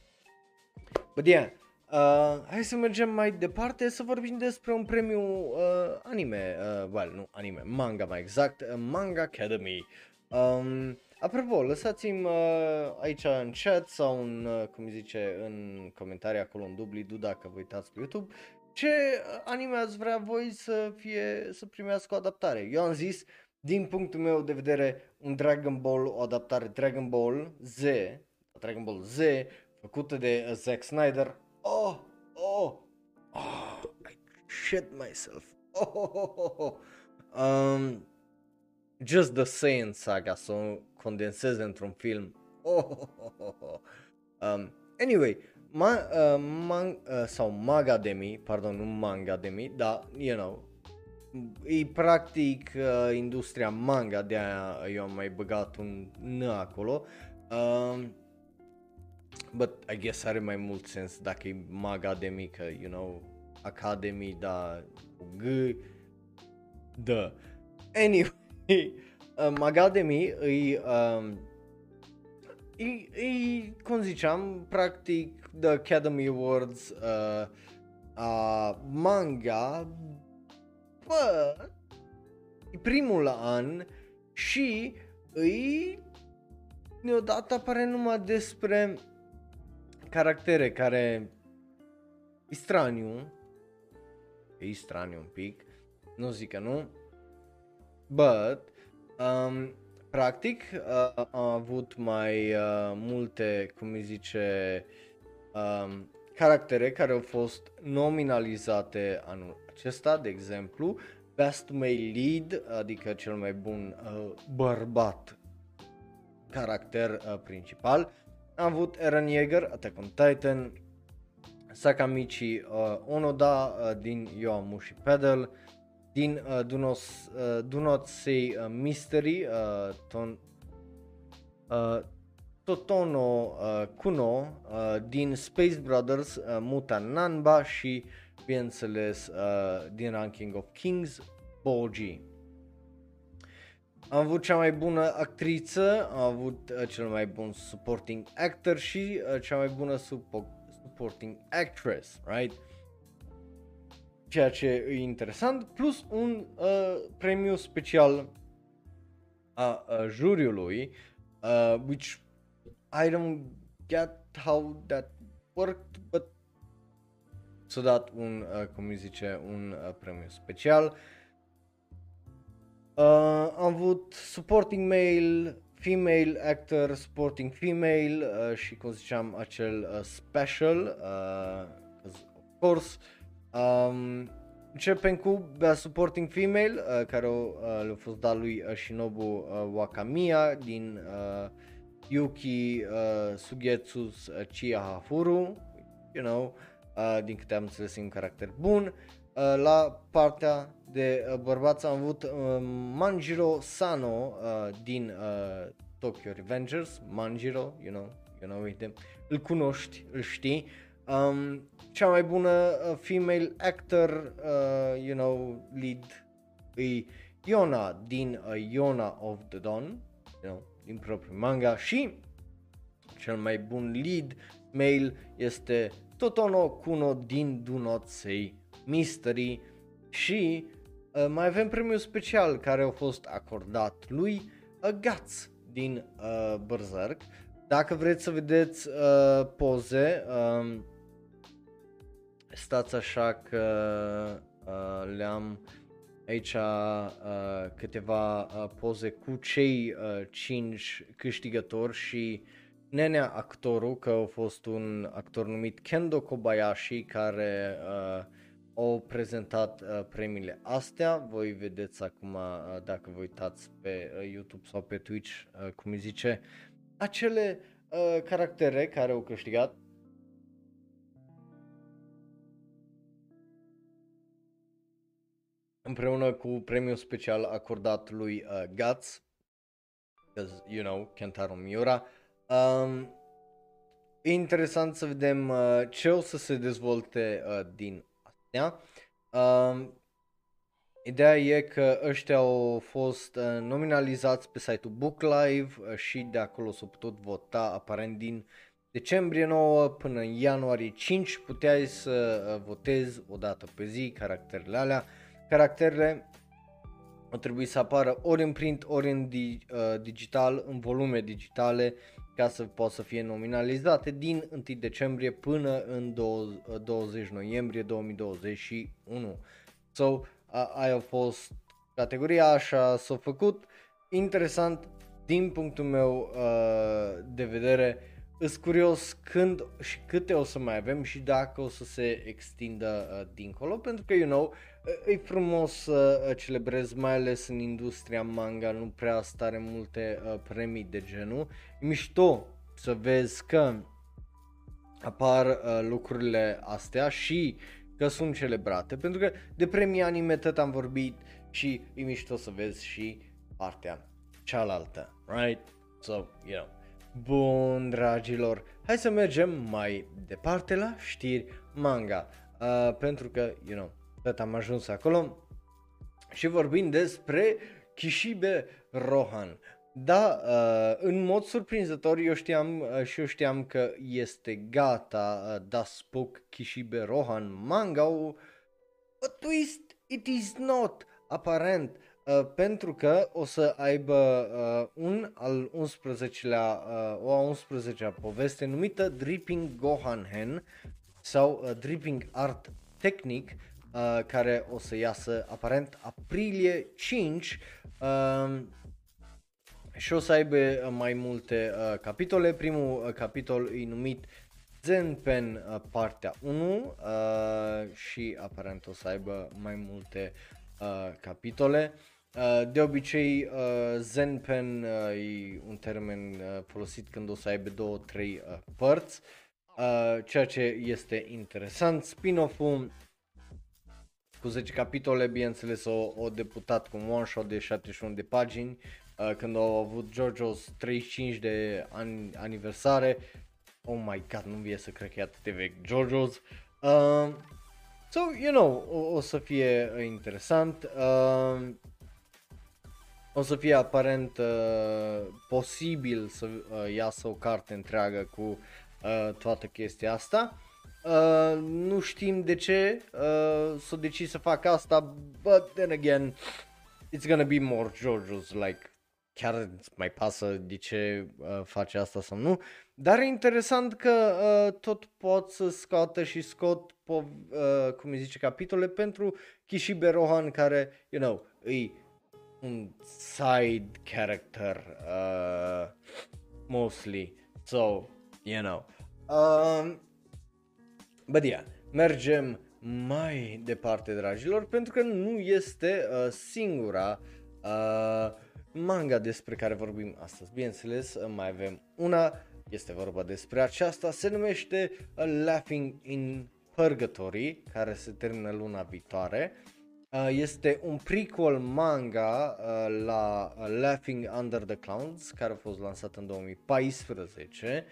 but yeah, uh, hai să mergem mai departe să vorbim despre un premiu uh, anime, uh, well, nu anime, manga mai exact, uh, Manga Academy. Um, apropo, lăsați-mi uh, aici în chat sau în, uh, cum zice, în comentarii acolo în dubli, dacă vă uitați pe YouTube, ce anime ați vrea voi să fie, să primească o adaptare. Eu am zis, din punctul meu de vedere, un Dragon Ball, o adaptare Dragon Ball Z, Dragon Ball Z, făcută de Zack Snyder. Oh, oh, oh, I shit myself. Oh, oh, oh, oh, oh. Um, just the Saiyan saga să o condenseze într-un film. Oh, oh, oh, oh, oh. Um, anyway, ma, uh, man, uh, sau Magademi, pardon, nu Mangademi, dar, you know, e practic uh, industria manga, de aia eu am mai băgat un N acolo. Um, but I guess are mai mult sens dacă e Magademi, că, you know, Academy, da, G, da. Anyway, uh, Magademi e, um, e, e, cum ziceam, practic The Academy Awards uh, a manga, bă, e primul an și îi deodată apare numai despre caractere care e straniu, e straniu un pic, nu zic că nu, but um, practic uh, a avut mai uh, multe, cum îi zice, um, caractere care au fost nominalizate anul acesta, de exemplu, Best Male Lead, adică cel mai bun uh, bărbat caracter uh, principal. Am avut Eren Yeager, Attack on Titan, Sakamichi uh, Onoda uh, din Yoamushi Pedal, din uh, Do, Not, uh, Do Not Say uh, Mystery, uh, ton, uh, Totono uh, Kuno uh, din Space Brothers, uh, Muta Nanba și, bineînțeles, uh, din Ranking of Kings, Boji. Am avut cea mai bună actriță, am avut uh, cel mai bun supporting actor și uh, cea mai bună supo- supporting actress, right? Ceea ce e interesant, plus un uh, premiu special a uh, juriului, uh, which I don't get how that worked, but s-a dat un, uh, cum îi zice, un uh, premiu special. Uh, am avut supporting male, female actor, supporting female uh, și cum ziceam acel uh, special, uh, of course. Um, începem cu Best Supporting Female, uh, care uh, le-a fost dat lui uh, Shinobu uh, Wakamiya din uh, Yuki uh, Sugetsu uh, Chihafuru, you know, uh, din câte am înțeles un caracter bun. Uh, la partea de uh, bărbați am avut uh, Manjiro Sano uh, din uh, Tokyo Revengers, Manjiro, you know, you know him, îl cunoști, îl știi. Um, cea mai bună uh, female actor, uh, you know, lead e Yona din uh, Yona of the Dawn, you know, din propriul manga și cel mai bun lead male este Totono Kuno din Do Not Say Mystery și uh, mai avem premiul special care a fost acordat lui uh, Guts din uh, Berserk. Dacă vreți să vedeți uh, poze, um, stați așa că uh, le-am aici uh, câteva uh, poze cu cei uh, cinci câștigători și nenea actorul, că a fost un actor numit Kendo Kobayashi care uh, au prezentat uh, premiile astea, voi vedeți acum uh, dacă vă uitați pe uh, YouTube sau pe Twitch, uh, cum îi zice, acele uh, caractere care au câștigat împreună cu premiul special acordat lui uh, Guts, you know, Kentaro Miura. Um, interesant să vedem uh, ce o să se dezvolte uh, din astea. Um, Ideea e că ăștia au fost uh, nominalizați pe site-ul Book Live uh, și de acolo s-au putut vota aparent din decembrie 9 până în ianuarie 5 puteai să uh, votezi o dată pe zi caracterele alea. Caracterele au trebuit să apară ori în print, ori în di- uh, digital, în volume digitale, ca să poată să fie nominalizate din 1 decembrie până în 20 noiembrie 2021. So, a, aia a fost categoria, așa s-a făcut. Interesant, din punctul meu uh, de vedere, îs curios când și câte o să mai avem și dacă o să se extindă uh, dincolo, pentru că, you know, e frumos să uh, celebrez, mai ales în industria manga, nu prea stare multe uh, premii de genul. E mișto să vezi că apar uh, lucrurile astea și că sunt celebrate, pentru că de premii anime tot am vorbit și e mișto să vezi și partea cealaltă, right? So, you know. Bun, dragilor, hai să mergem mai departe la știri manga, uh, pentru că, you know, tot am ajuns acolo. Și vorbim despre Kishibe Rohan. Da, uh, în mod surprinzător eu știam uh, și eu știam că este gata uh, Da Spook Kishibe Rohan. Manga A twist it is not, aparent, uh, pentru că o să aibă uh, un al 11-lea, uh, o a 11-a poveste numită Dripping Gohan Hen sau uh, Dripping Art Technic, uh, care o să iasă aparent aprilie 5. Uh, și o să aibă uh, mai multe uh, capitole. Primul uh, capitol e numit Zenpen uh, partea 1 uh, și aparent o să aibă mai multe uh, capitole. Uh, de obicei, uh, Zenpen uh, e un termen uh, folosit când o să aibă două, trei uh, părți, uh, ceea ce este interesant. Spin-off-ul cu 10 capitole, bineînțeles, o, o deputat cu un one-shot de 71 de pagini, uh, când au avut JoJo's 35 de an- aniversare. Oh my god, nu vie să cred că e atât de vechi JoJo's. Uh, so, you know, o, o să fie uh, interesant. Uh, o să fie aparent uh, posibil să uh, iasă o carte întreagă cu uh, toată chestia asta. Uh, nu știm de ce uh, s-a decis să facă asta, but then again, it's gonna be more JoJo's, like, chiar îți mai pasă de ce uh, face asta sau nu. Dar e interesant că uh, tot pot să scoată și scot, po- uh, cum îi zice, capitole pentru Kishibe Rohan, care, you know, e un side character, uh, mostly. So, you know. Um, But yeah, mergem mai departe, dragilor, pentru că nu este uh, singura uh, manga despre care vorbim astăzi. Bineînțeles, uh, mai avem una, este vorba despre aceasta, se numește uh, Laughing in Purgatory, care se termină luna viitoare. Uh, este un prequel manga uh, la uh, Laughing Under the Clowns, care a fost lansat în 2014.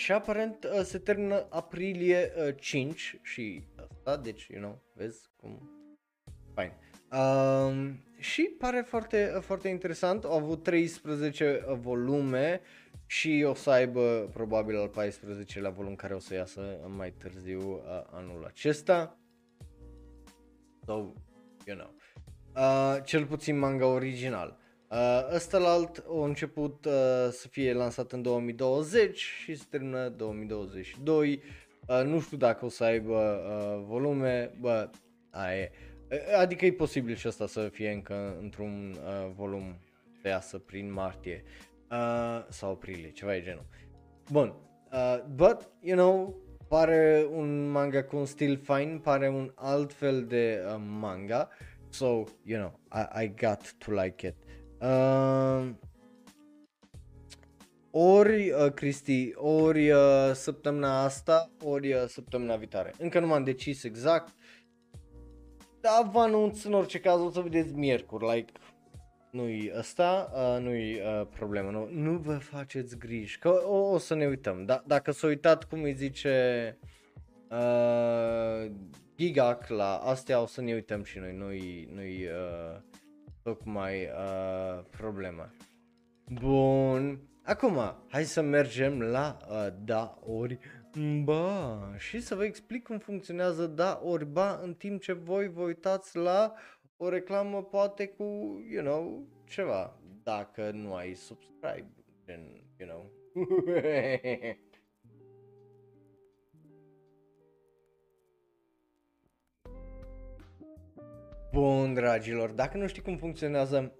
Um, și aparent uh, se termină aprilie uh, 5 și asta, deci, you know, vezi cum... Fine. Um, și pare foarte, uh, foarte interesant, au avut 13 uh, volume și o să aibă probabil al 14-lea volum care o să iasă mai târziu uh, anul acesta. So, you know. Uh, cel puțin manga original. Uh, ăsta la alt a început uh, să fie lansat în 2020 și se termină 2022. Uh, nu știu dacă o să aibă uh, volume, bă, aia e. Uh, Adică e posibil și asta să fie încă într-un uh, volum de iasă prin martie uh, sau aprilie, ceva de genul. Bun, uh, but, you know, pare un manga cu un stil fine, pare un alt fel de uh, manga, so, you know, I, I got to like it. Uh, ori, uh, Cristi, ori uh, săptămâna asta, ori uh, săptămâna viitoare. Încă nu m-am decis exact. da, vă anunț în orice caz, o să vedeți miercuri, like, nu-i ăsta, uh, nu-i uh, problemă, nu, nu vă faceți griji, că o, o să ne uităm, da, dacă s-a uitat cum îi zice uh, Gigac la astea, o să ne uităm și noi, nu-i, nu-i uh, tocmai uh, problema. Bun, acum, hai să mergem la uh, da ori ba și să vă explic cum funcționează da ori ba în timp ce voi vă uitați la o reclamă poate cu, you know, ceva, dacă nu ai subscribe, gen, you know. Bun, dragilor, dacă nu știi cum funcționează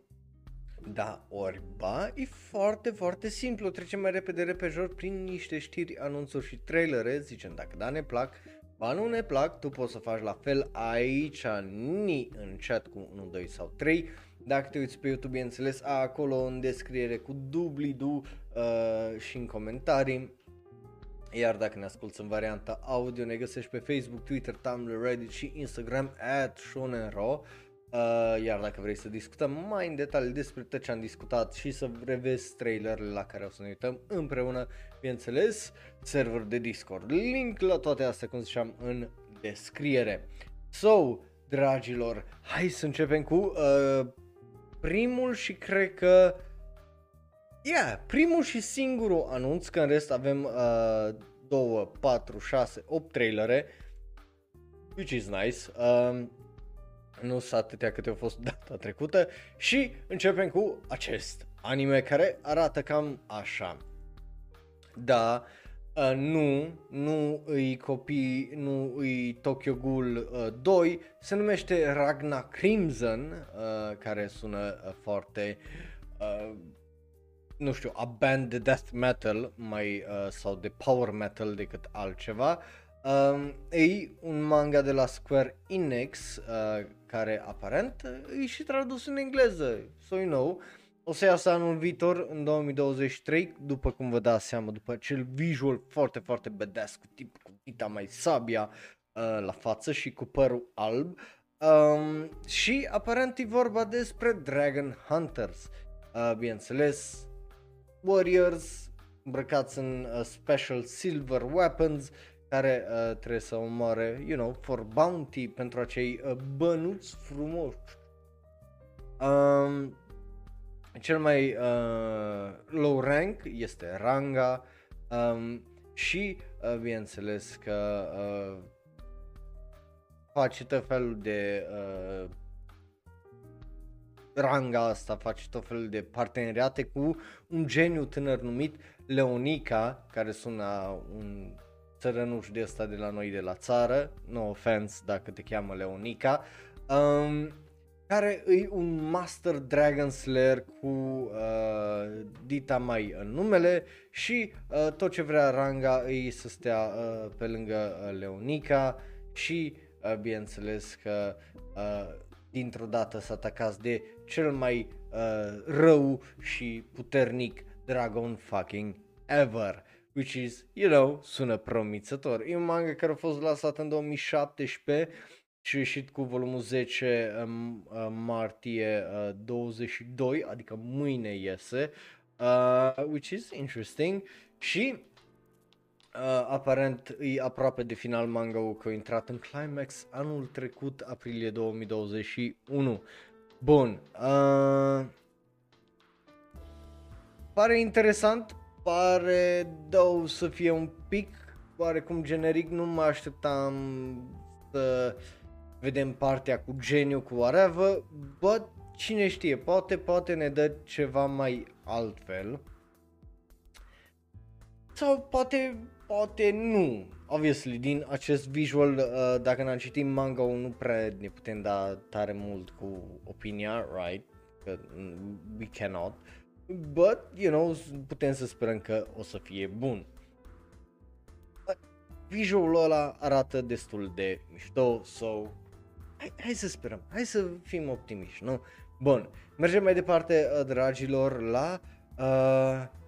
da ori ba, e foarte, foarte simplu. Trecem mai repede repejor prin niște știri, anunțuri și trailere, zicem dacă da ne plac, ba nu ne plac, tu poți să faci la fel aici, ni în chat cu 1, 2 sau 3. Dacă te uiți pe YouTube, bineînțeles, acolo în descriere cu dubli-du uh, și în comentarii. Iar dacă ne asculti în varianta audio, ne găsești pe Facebook, Twitter, Tumblr, Reddit și Instagram at shonenro. Uh, iar dacă vrei să discutăm mai în detaliu despre tot ce am discutat și să revezi trailerele la care o să ne uităm împreună, bineînțeles, server de Discord. Link la toate astea, cum ziceam, în descriere. So, dragilor, hai să începem cu uh, primul și cred că Yeah, primul și singurul anunț, că în rest avem uh, 2, 4, 6, 8 trailere, which is nice. Uh, nu sunt atâtea câte au fost data trecută și începem cu acest anime care arată cam așa. Da, uh, nu, nu îi copii, nu îi Tokyo Ghoul uh, 2, se numește Ragna Crimson, uh, care sună uh, foarte, uh, nu știu, a band de death metal mai uh, sau de power metal decât altceva. Um, e un manga de la Square Enix uh, care aparent e și tradus în engleză, so you know. O să iasă anul viitor, în 2023, după cum vă dați seama, după acel visual foarte, foarte badass cu tip cu dita mai sabia uh, la față și cu părul alb. Um, și aparent e vorba despre Dragon Hunters. Uh, bineînțeles, Warriors îmbrăcați în uh, special silver weapons care uh, trebuie să omoare, you know, for bounty pentru acei uh, bănuți frumoși. Um, cel mai uh, low rank este Ranga um, și uh, bineînțeles că uh, face tot felul de uh, ranga asta face tot felul de parteneriate cu un geniu tânăr numit Leonica, care sună un țărănuș de ăsta de la noi de la țară, no offense dacă te cheamă Leonica, um, care e un Master Dragon Slayer cu uh, dita mai în numele și uh, tot ce vrea Ranga e să stea uh, pe lângă uh, Leonica și uh, bineînțeles că uh, dintr-o dată s-a atacat de cel mai uh, rău și puternic dragon fucking ever which is, you know, sună promițător. E un manga care a fost lansat în 2017 și a ieșit cu volumul 10 în uh, martie uh, 22, adică mâine iese, uh, which is interesting și uh, aparent e aproape de final manga că a intrat în climax anul trecut, aprilie 2021. Bun, uh, pare interesant, pare dău să fie un pic oarecum generic, nu mă așteptam să vedem partea cu geniu, cu whatever, but cine știe, poate, poate ne dă ceva mai altfel. Sau poate, poate nu. Obviously, din acest visual, uh, dacă ne-am citit manga nu prea ne putem da tare mult cu opinia, right? Că we cannot. Uh, But, you know, putem să sperăm că o să fie bun. Visualul ăla arată destul de mișto, so hai, hai să sperăm, hai să fim optimiști, nu? Bun, mergem mai departe, uh, dragilor, la uh,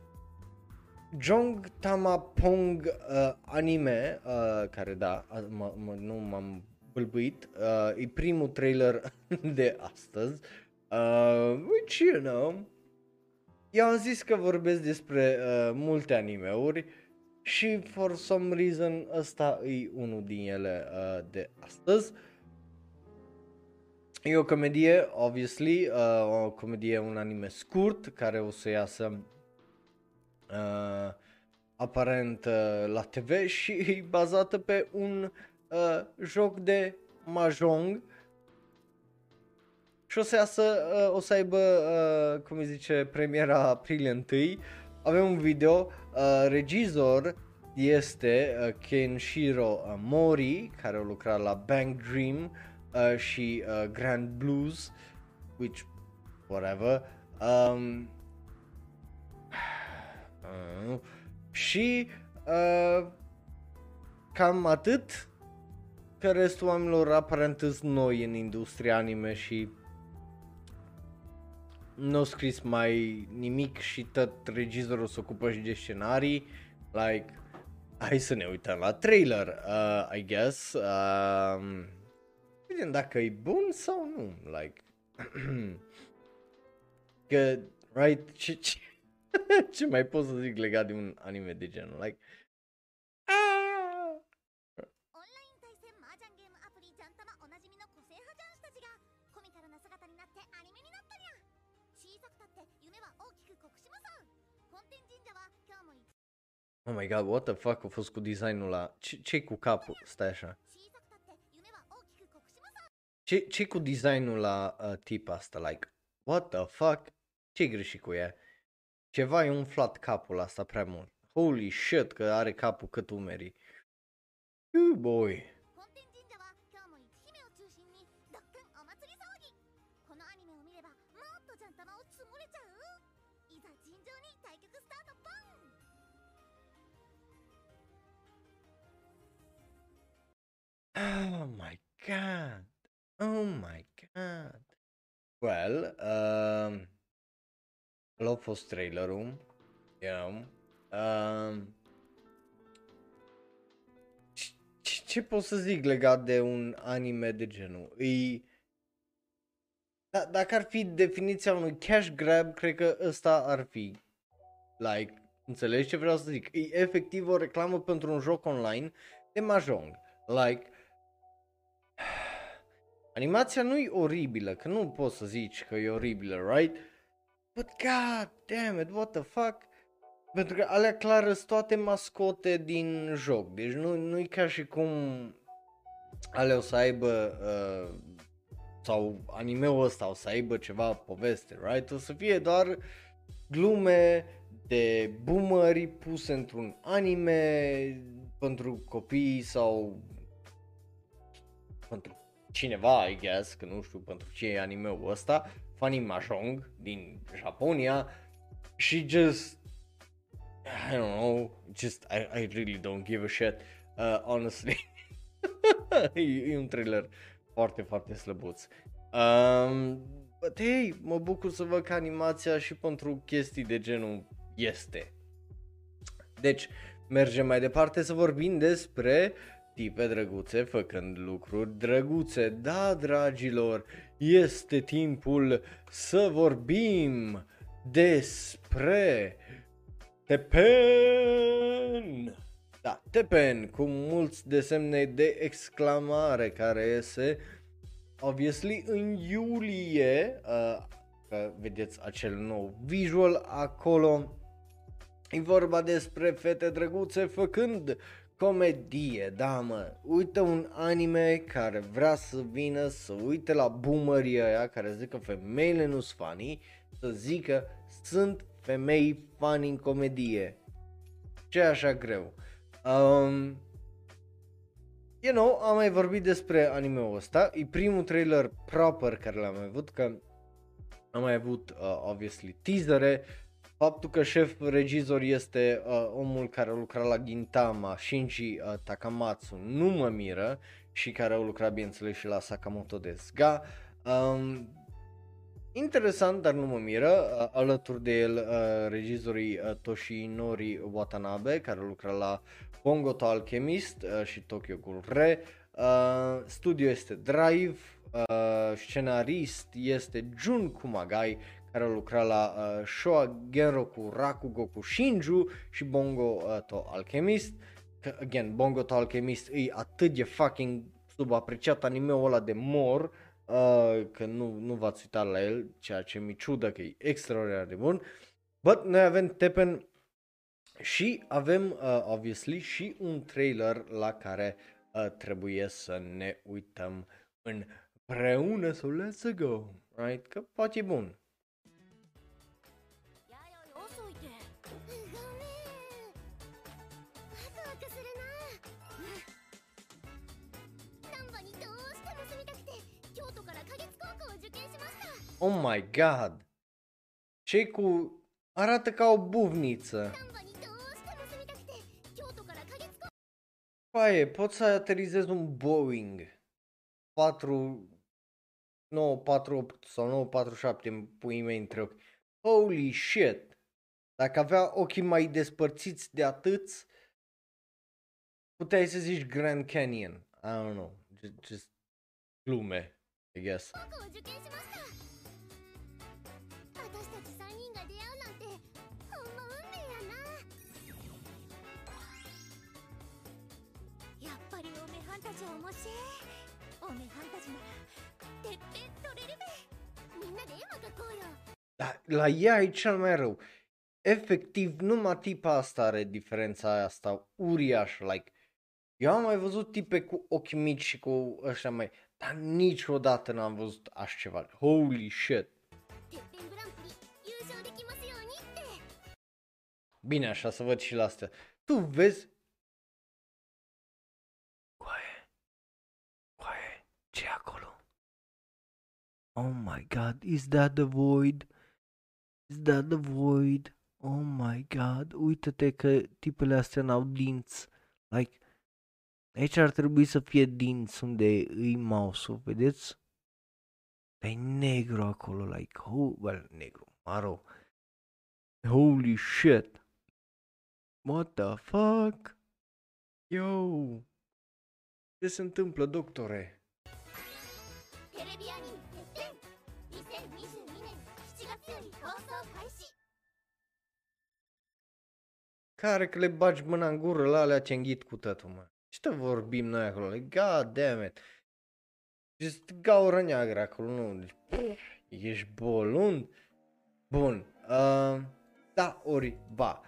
Jong Tamapong uh, anime, uh, care da, m- m- nu m-am bâlbuit, uh, e primul trailer de astăzi, uh, which, you know, eu am zis că vorbesc despre uh, multe animeuri și for some reason ăsta e unul din ele uh, de astăzi. E o comedie, obviously, uh, o comedie, un anime scurt care o să iasă uh, aparent uh, la TV și e bazată pe un uh, joc de mahjong și o să iasă, uh, o să aibă, uh, cum îi zice, premiera aprilie 1. Avem un video, uh, regizor este uh, Kenshiro Mori, care a lucrat la Bank Dream uh, și uh, Grand Blues, which, whatever. Um, uh, și uh, cam atât că restul oamenilor aparent noi în industria anime și nu au scris mai nimic și tot regizorul se ocupă și de scenarii. Like, hai să ne uităm la trailer, uh, I guess. Uh, vedem dacă e bun sau nu. Like, că, right, ce, ce, Ce mai pot să zic legat de un anime de genul? Like... Ah! Oh my god, what the fuck a fost cu designul la Ce, cu capul? Stai așa. Ce cu designul la uh, tip asta? Like, what the fuck? ce greșit cu ea? Ceva e umflat capul asta prea mult. Holy shit că are capul cât umerii. You boy. Oh my god. Oh my god. Well, um, ăla a fost trailerul, you know. Um, ce- ce, ce pot să zic legat de un anime de genul? E, da, dacă ar fi definiția unui cash grab, cred că ăsta ar fi. Like, înțelegi ce vreau să zic? E efectiv o reclamă pentru un joc online de mahjong. Like, Animația nu e oribilă, că nu poți să zici că e oribilă, right? But god damn it, what the fuck? Pentru că alea clar sunt toate mascote din joc, deci nu, nu e ca și cum alea o să aibă, uh, sau animeul ăsta o să aibă ceva poveste, right? O să fie doar glume de boomeri puse într-un anime pentru copii sau pentru cineva, I guess, că nu știu pentru ce e anime-ul ăsta, Funny Mahjong din Japonia și just I don't know, just I, I really don't give a shit, uh, honestly. e, e un trailer foarte, foarte slăbuț. Um, but hey, mă bucur să văd că animația și pentru chestii de genul este. Deci, mergem mai departe să vorbim despre tipe drăguțe făcând lucruri drăguțe. Da, dragilor, este timpul să vorbim despre Tepen! Da, Tepen, cu mulți desemne de exclamare care iese obviously în iulie, uh, că vedeți acel nou visual acolo. E vorba despre fete drăguțe făcând comedie, da mă, uite un anime care vrea să vină să uite la boomerii ăia care zic că femeile nu sunt funny, să zică sunt femei funny în comedie. Ce e așa greu? Um, you know, am mai vorbit despre anime-ul ăsta, e primul trailer proper care l-am mai avut, că am mai avut, uh, obviously, teasere, Faptul că șef regizor este uh, omul care a lucrat la Gintama, Shinji uh, Takamatsu, nu mă miră și care a lucrat bineînțeles și la Sakamoto Desuga. Um, interesant, dar nu mă miră, uh, alături de el uh, regizorii uh, Toshinori Watanabe, care a lucrat la Bongo to Alchemist uh, și Tokyo Ghoul Re, Uh, studio este Drive, uh, scenarist este Jun Kumagai, care a lucrat la uh, Showa Genroku Rakugoku Shinju și Bongo uh, to Alchemist. Că, again, Bongo to Alchemist e atât de fucking subapreciat anime-ul ăla de mor uh, că nu, nu v-ați uitat la el, ceea ce mi ciudă că e extraordinar de bun. But noi avem Tepen și avem, uh, obviously, și un trailer la care uh, trebuie să ne uităm împreună, so let's go, right? Că poate e bun. Oh my god! Cei cu... arată ca o buvniță. Paie, pot să aterizez un Boeing 4... 948 sau 947 în puii mei între ochi. Holy shit! Dacă avea ochii mai despărțiți de atât, puteai să zici Grand Canyon. I don't know. Just, just glume, I guess. おめはんたちは面白いおめはんたちならてっぺん取れるべみんなで絵馬描こうよ Dar la ea e cel mai rău. Efectiv, numai tipa asta are diferența asta uriașă. Like, eu am mai văzut tipe cu ochi mici și cu ăștia mai... Dar niciodată n-am văzut așa ceva. Holy shit. てっぺんグランプリ優勝できますようにって Bine, așa să văd și la astea. Tu vezi... Oh my god, is that the void? Is that the void? Oh my god, uite-te că tipele astea n-au dinți. Like, aici ar trebui să fie dinți unde îi mouse-ul, vedeți? Dar e negru acolo, like, oh, well, negru, maro. Holy shit. What the fuck? Yo. Ce se întâmplă, doctore? テ Care că le bagi mâna în gură la alea ce înghit cu tătul, mă. Ce te vorbim noi acolo? Like, God damn it. Just gaură neagră acolo, nu. Deci, pff, ești bolund? Bun. Uh, da, ori, ba.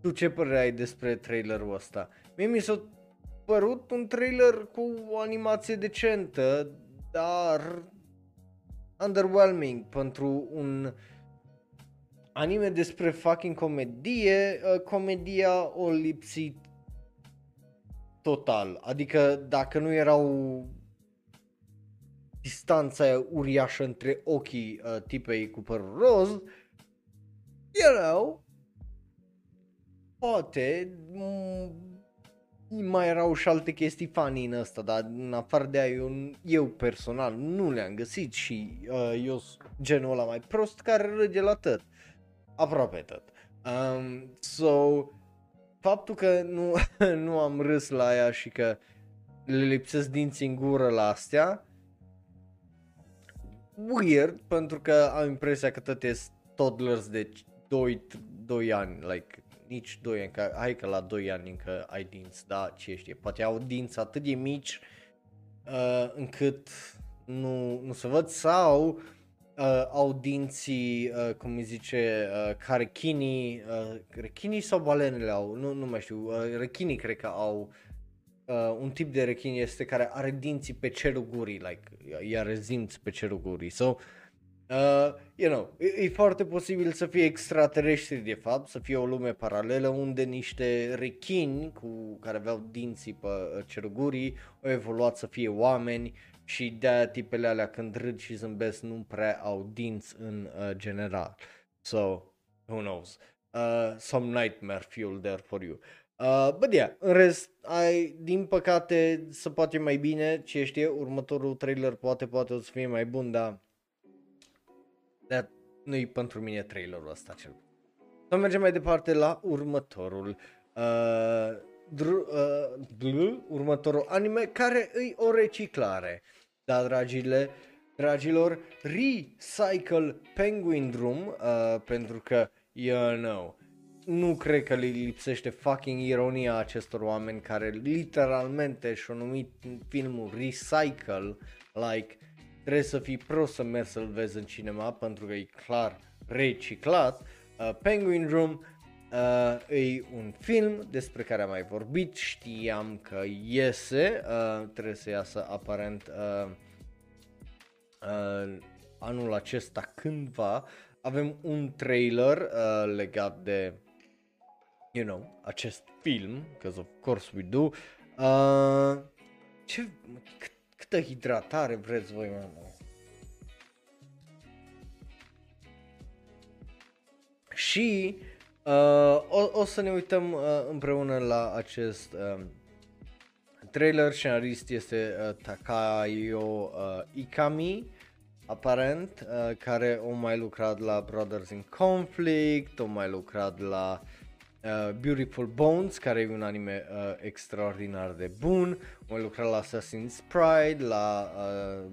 Tu ce părere ai despre trailerul ăsta? Mie mi s-a părut un trailer cu o animație decentă, dar underwhelming pentru un anime despre fucking comedie, uh, comedia o lipsit total. Adică dacă nu erau distanța aia uriașă între ochii uh, tipei cu părul roz, you know, poate m- mai erau și alte chestii funny în ăsta, dar în afară de aia eu, eu personal nu le-am găsit și uh, eu sunt genul ăla mai prost care râde la tot. Aproape tot. Um, so, faptul că nu, nu am râs la ea și că le lipsesc dinții în gură la astea, weird, pentru că am impresia că tot e toddlers de 2, 2 ani, like, nici 2 ani, că, hai că la 2 ani încă ai dinți, da, ce știe, poate au dinți atât de mici uh, încât nu, nu se văd sau uh, au dinții, uh, cum îi zice, uh, ca rechinii, uh, rechinii sau balenele au, nu, nu mai știu, uh, rechinii cred că au uh, un tip de rechin este care are dinții pe cerul gurii, like, i-are resimți pe cerul gurii. So, uh, you know, e, e foarte posibil să fie extraterestri de fapt, să fie o lume paralelă unde niște rechini cu care aveau dinții pe uh, cerul gurii au evoluat să fie oameni și de-aia tipele alea când râd și zâmbesc nu prea au dinți în uh, general. So, who knows? Uh, some nightmare fuel there for you. Uh, but yeah, în rest, ai, din păcate, se poate mai bine, ce știe, următorul trailer poate, poate o să fie mai bun, dar dar nu-i pentru mine trailerul ăsta cel Să mergem mai departe la următorul. Uh, dr- uh, bl- următorul anime care îi o reciclare. Da, dragile, dragilor, Recycle Penguin Drum, uh, pentru că, you know, nu cred că li lipsește fucking ironia acestor oameni care literalmente și-au numit filmul Recycle, like, trebuie să fii prost să mergi să-l vezi în cinema pentru că e clar reciclat. Uh, Penguin Room uh, e un film despre care am mai vorbit, știam că iese, uh, trebuie să iasă aparent uh, uh, anul acesta cândva. Avem un trailer uh, legat de you know, acest film, because of course we do. Uh, ce, cât, câtă hidratare vreți voi, mă? Și uh, o, o să ne uităm uh, împreună la acest uh, trailer. Scenarist este uh, Takayo uh, Ikami, aparent, uh, care o mai lucrat la Brothers in Conflict, o mai lucrat la uh, Beautiful Bones, care e un anime uh, extraordinar de bun, o mai lucrat la Assassin's Pride, la uh,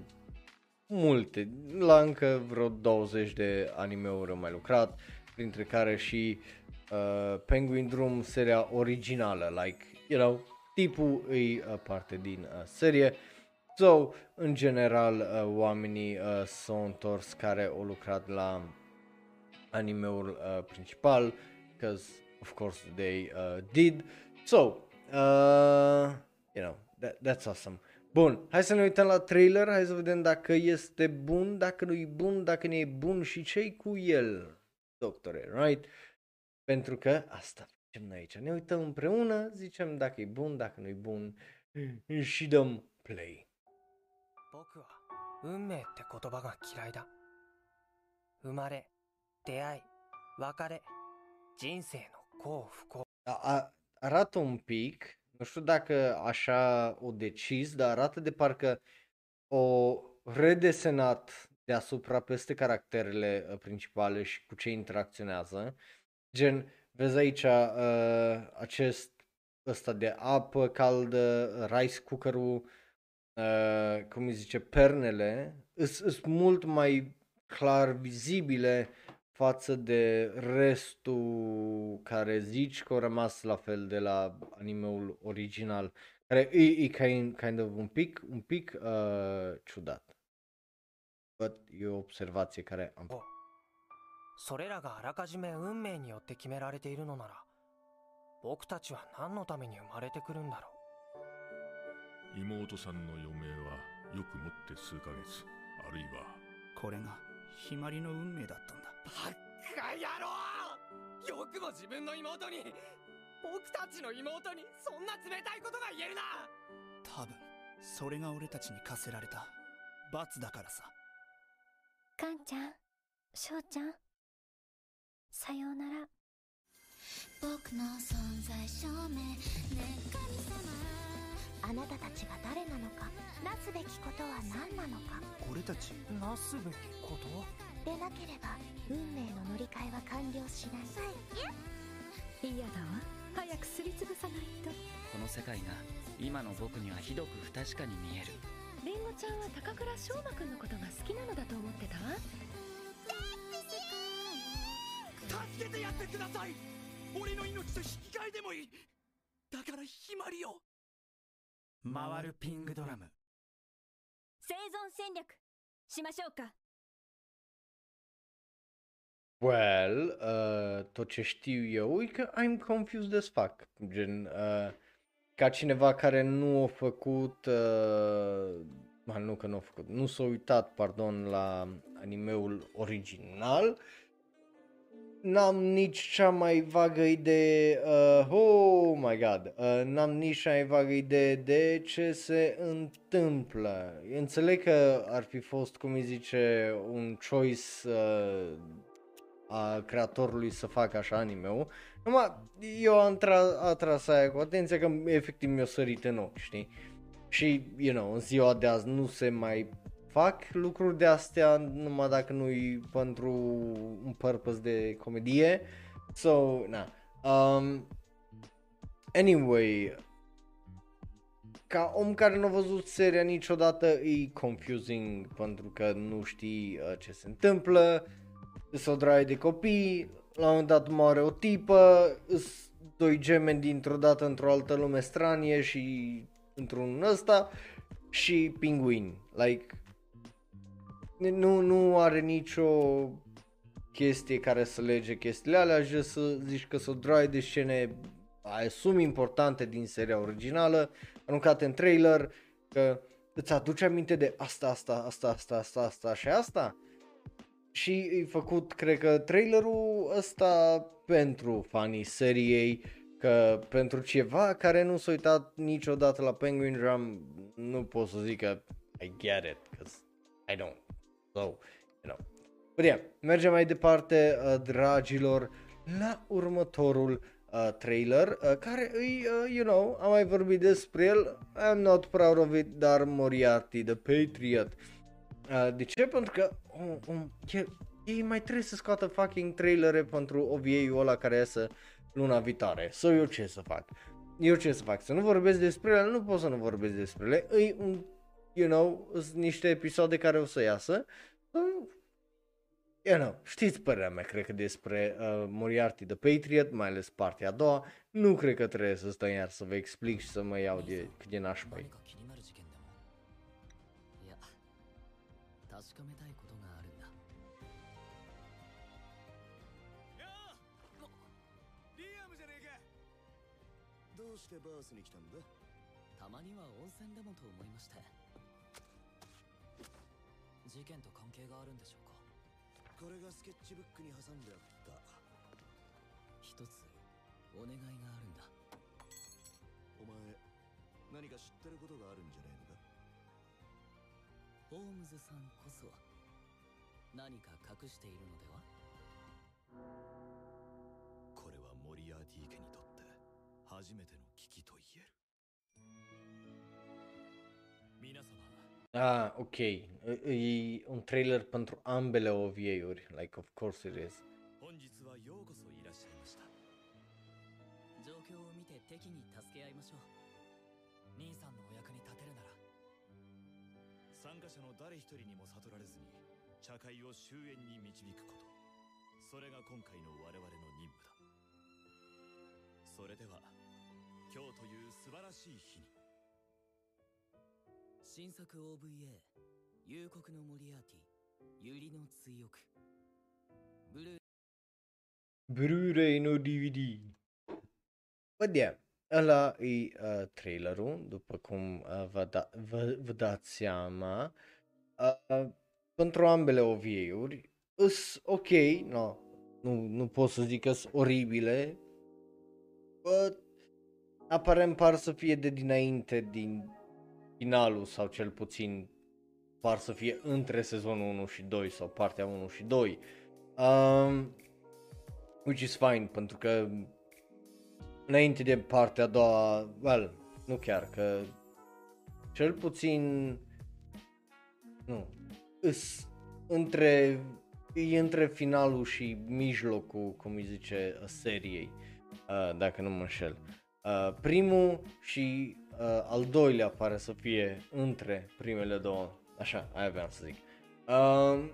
multe, la încă vreo 20 de anime-uri am mai lucrat, printre care și uh, Penguin Drum, seria originală, like, you know, tipul e uh, parte din uh, serie. So, în general, uh, oamenii uh, s-au întors care au lucrat la animeul uh, principal, because of course they uh, did. So, uh, you know, that, that's awesome. Bun, hai să ne uităm la trailer, hai să vedem dacă este bun, dacă nu e bun, dacă nu e bun și ce cu el, doctore, right? Pentru că asta facem noi aici. Ne uităm împreună, zicem dacă e bun, dacă nu e bun și dăm play. 僕は運命って言葉が嫌いだ生まれ出会い別れ人生の幸不幸 A, a, arată un pic, nu știu dacă așa o decis, dar arată de parcă o redesenat deasupra peste caracterele uh, principale și cu ce interacționează. Gen, vezi aici uh, acest ăsta de apă caldă, rice cooker-ul, uh, cum îi zice, pernele, sunt mult mai clar vizibile față de restul care zici că au rămas la fel de la animeul original, care e, e kind, kind of un pic, un pic uh, ciudat. But e o observație care am それらがあらかじめ運命によって決められているのなら僕たちは何のために生まれてくるんだろ妹さんの余命はよくもって数ヶ月あるいはこれがひまりの運命だったんだ。うバカ野郎！よくも自分の妹に僕たちの妹にそんな冷たいことが言えるな！多分それが俺たちに課せられた罰だからさ。カンちゃん翔ちゃんさようなら。僕の存在証明ね神様あなたたちが誰なのかなすべきことは何なのか。俺たちなすべきこと？でなければ運命の乗り換えは完了しない。嫌だわ。早くすりつぶさないと。この世界が今の僕にはひどく不確かに見える。りんごちゃんは高倉翔馬くんのことが好きなのだと思ってた？わ助けてやってください俺の命と引き換えでもいいだからひまりを回るピングドラム生存戦略しましょうか Well, uh, tot ce știu eu e că I'm confused as fuck. Gen, uh, ca cineva care nu a făcut, uh, ah, nu că nu a făcut, nu s-a uitat, pardon, la animeul original, n-am nici cea mai vagă idee, uh, oh my god, uh, n-am nici cea mai vagă idee de ce se întâmplă. Înțeleg că ar fi fost, cum îi zice, un choice uh, a creatorului să facă așa anime-ul. Numai eu am tra- atras aia cu atenție că efectiv mi-a sărit în ochi, știi? Și, you know, în ziua de azi nu se mai fac lucruri de astea numai dacă nu-i pentru un purpose de comedie. So, na. Um, Anyway, ca om care nu a văzut seria niciodată, e confusing pentru că nu știi uh, ce se întâmplă, sunt o draie de copii, la un moment dat moare o tipă, îs doi gemeni dintr-o dată într-o altă lume stranie și într-un ăsta și pinguini, like, nu, nu are nicio chestie care să lege chestiile alea, just să zici că sunt draie de scene asum importante din seria originală, aruncate în trailer, că îți aduce aminte de asta, asta, asta, asta, asta, asta și asta. Și e făcut, cred că, trailerul ăsta pentru fanii seriei, că pentru ceva care nu s-a uitat niciodată la Penguin Drum, nu pot să zic că I get it, because I don't. So, you know. But yeah, mergem mai departe, uh, dragilor, la următorul uh, trailer, uh, care îi, uh, you know, am mai vorbit despre el, I'm not proud of it, dar Moriarty, The Patriot. Uh, de ce? Pentru că um, um, e, ei mai trebuie să scoată fucking trailere pentru OVA-ul ăla care iasă luna viitoare. So eu ce să fac? Eu ce să fac? Să nu vorbesc despre ele? Nu pot să nu vorbesc despre ele. E un, you know, sunt niște episoade care o să iasă. You know, știți părerea mea, cred că despre uh, Moriarty the Patriot, mai ales partea a doua. Nu cred că trebuie să stăm iar să vă explic și să mă iau de cât de nașpa e. 事件と関係があるんでしょうか？これがスケッチブックに挟んであった。一つお願いがあるんだ。お前何か知ってることがあるんじゃねえのか？ホームズさんこそ何か隠しているのでは？これはモリアーティ家にとって初めての危機と言える。皆様 Ah, ok. E, e un trailer pentru ambele OVA-uri. Like, of course it is. 本日はようこそいらっしゃいました状況を見て敵に助け合いましょう兄さんのお役に立てるなら参加者の誰一人にも悟られずに茶会を終焉に導くことそれが今回の我々の任務だそれでは今日という素晴らしい日に新作 OVA 夕刻のモリアーティユリの追憶ブルー Blu-ray, nu DVD. Bă, yeah, ăla e uh, trailerul, după cum uh, vă, da, vă, vă dați seama. Uh, pentru ambele OVA-uri, îs ok, no, nu, nu pot să zic că sunt oribile, but aparent par să fie de dinainte din finalul sau cel puțin par să fie între sezonul 1 și 2 sau partea 1 și 2. Um, which is fine, pentru că înainte de partea a doua, well, nu chiar, că cel puțin, nu, îs între, e între finalul și mijlocul, cum îi zice, seriei, uh, dacă nu mă înșel. Uh, primul și uh, al doilea pare să fie între primele două, așa, aia aveam să zic. Um,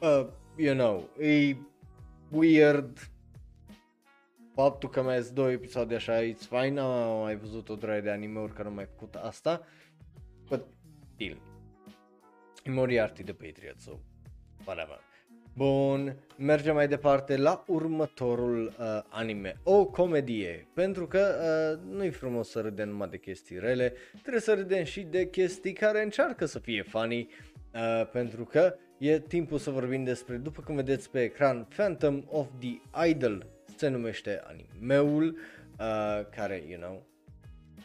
uh, you know, e weird, faptul că mai sunt două episoade așa, it's fine, am mai văzut o draie de anime-uri care au mai făcut asta, but still, e Moriarty de Patriot, so, whatever. Bun, mergem mai departe la următorul uh, anime, o comedie, pentru că uh, nu-i frumos să râdem numai de chestii rele, trebuie să râdem și de chestii care încearcă să fie funny, uh, pentru că e timpul să vorbim despre, după cum vedeți pe ecran, Phantom of the Idol se numește animeul, uh, care, you know,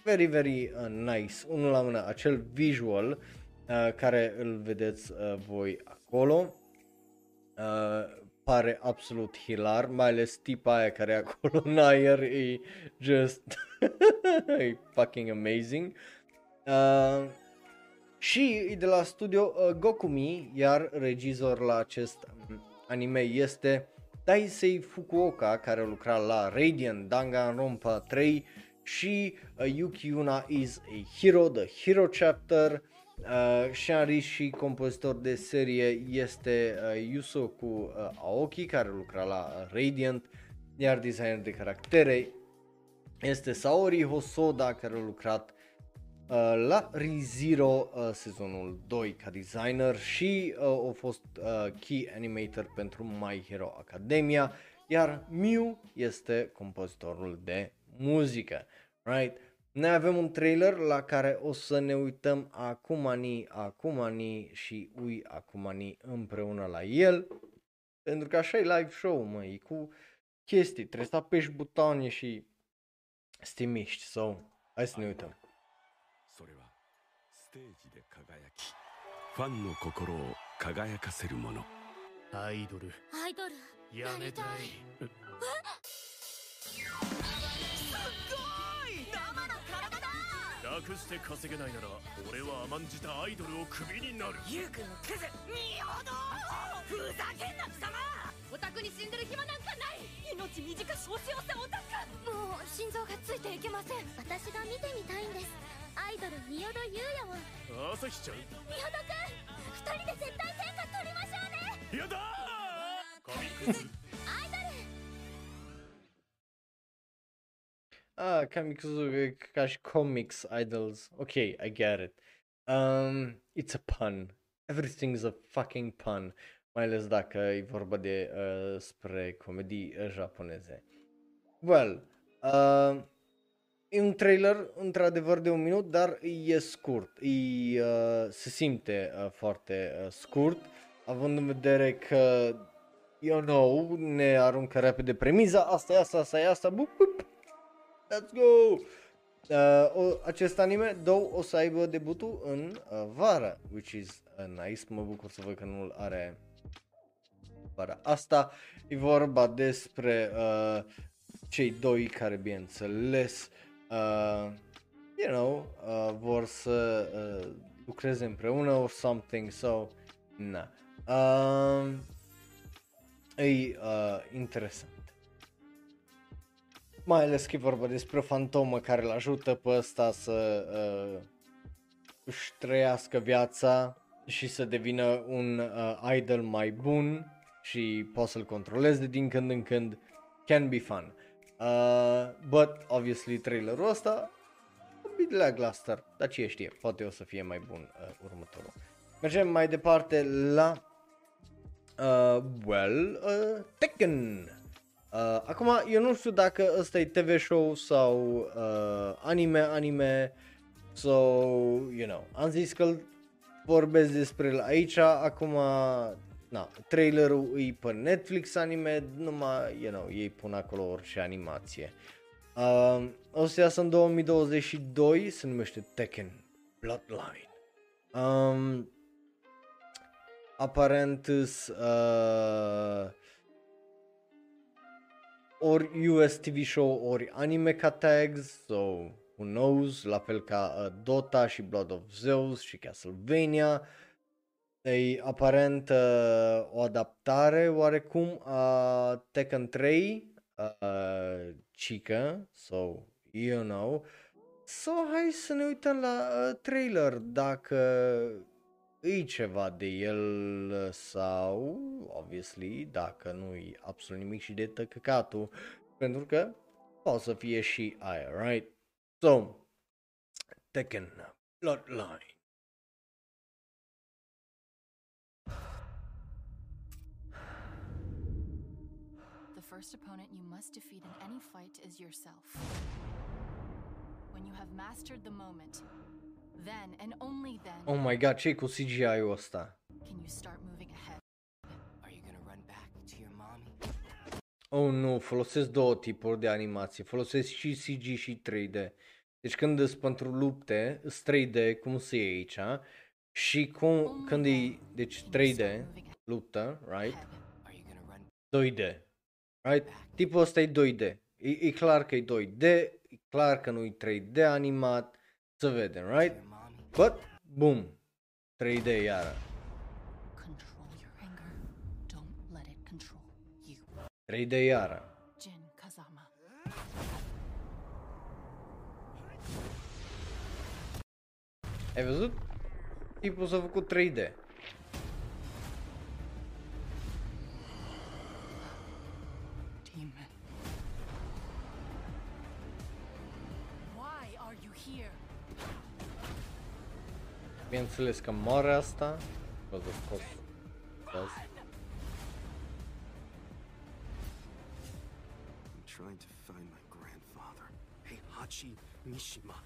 very, very uh, nice, unul la mână, acel visual uh, care îl vedeți uh, voi acolo, uh, pare absolut hilar, mai ales tipa aia care e acolo în aer, e just, e fucking amazing. Uh, și e de la studio uh, Gokumi, iar regizor la acest um, anime este Daisei Fukuoka, care lucra la Radiant Danganronpa 3 și uh, Yuki Yuna is a hero, the hero chapter. Uh, scenarist și compozitor de serie este uh, Yusoku uh, Aoki care lucra la uh, Radiant, iar designer de caractere este Saori Hosoda care a lucrat uh, la ReZero uh, sezonul 2 ca designer și uh, a fost uh, key animator pentru My Hero Academia, iar Miu este compozitorul de muzică, right? Noi avem un trailer la care o să ne uităm acumani, acumani și ui acumani împreună la el, pentru că așa e live show, măi, cu chestii, trebuie să apeși butoane și să te miști, so, hai să ne uităm. それはステージで輝きファンの心を輝かせるものアイドルアイドルやめたい 楽して稼げないなら俺は甘んじたアイドルをクビになる。ユウ君のクズ仁ほど！ふざけんな貴様！オタクに死んでる暇なんかない！命短し押し寄せオタクもう心臓がついていけません。私が見てみたいんです。アイドル仁淀優也を朝日ちゃん？仁淀くん二人で絶対天下取りましょうね！やだー！神クズ Ah, Kamikuzu ca și comics idols. Ok, I get it. Um, it's a pun. Everything's a fucking pun. Mai ales dacă e vorba de uh, spre comedii uh, japoneze. Well, uh, e un trailer într-adevăr de un minut, dar e scurt. E, uh, se simte uh, foarte uh, scurt, având în vedere că, you know, ne aruncă repede premiza, asta e asta, asta e asta, bup, bup, Let's go! Uh, o, acest anime, două, o să aibă debutul în uh, vară, which is uh, nice, mă bucur să văd că nu are vara asta. E vorba despre uh, cei doi care, bineînțeles, uh, you know, uh, vor să uh, lucreze împreună or something, so, na. Uh, e uh, interesant mai ales că e vorba despre o fantomă care îl ajută pe ăsta să uh, își trăiască viața și să devină un uh, idol mai bun și poți să-l controlezi de din când în când. Can be fun. Uh, but, obviously, trailerul ăsta un bit lackluster, dar ce știe, poate o să fie mai bun uh, următorul. Mergem mai departe la uh, well, uh, Tekken. Uh, acum, eu nu știu dacă ăsta e TV show sau uh, anime, anime, so, you know, am zis că vorbesc despre el aici, acum, na, trailerul e pe Netflix anime, numai, you know, ei pun acolo orice animație. Uh, o să iasă în 2022, se numește Tekken Bloodline. Um, aparent, uh, ori US TV show, ori anime ca tags, so who knows, la fel ca uh, Dota și Blood of Zeus și Castlevania. E aparent uh, o adaptare oarecum a Tekken 3, uh, Chica, so you know. So hai să ne uităm la uh, trailer dacă îi ceva de el sau, obviously, dacă nu e absolut nimic și de tăcăcatul, pentru că poate să fie și aia, right? So, Tekken Bloodline. The first opponent you must defeat in any fight is yourself. When you have mastered the moment, then and only then Oh my god, ce cu CGI-ul ăsta? can you start moving ahead. Are you gonna run back to your mommy? Oh nu, folosesc două tipuri de animație, folosesc și CG și 3D. Deci când îți pentru lupte, îs 3D, cum se e aici, și cum, când e, deci 3D, luptă, right? Are you gonna run 2D. Right? Tipul ăsta e 2D. E, e clar că e 2D, e clar că nu e 3D animat, să vedem, right? But, boom. 3D iară. 3D iară. Ai văzut? Tipul s-a făcut 3D. Bineînțeles că moare asta. Because of course does. I'm trying to find my grandfather. Heihachi Mishima.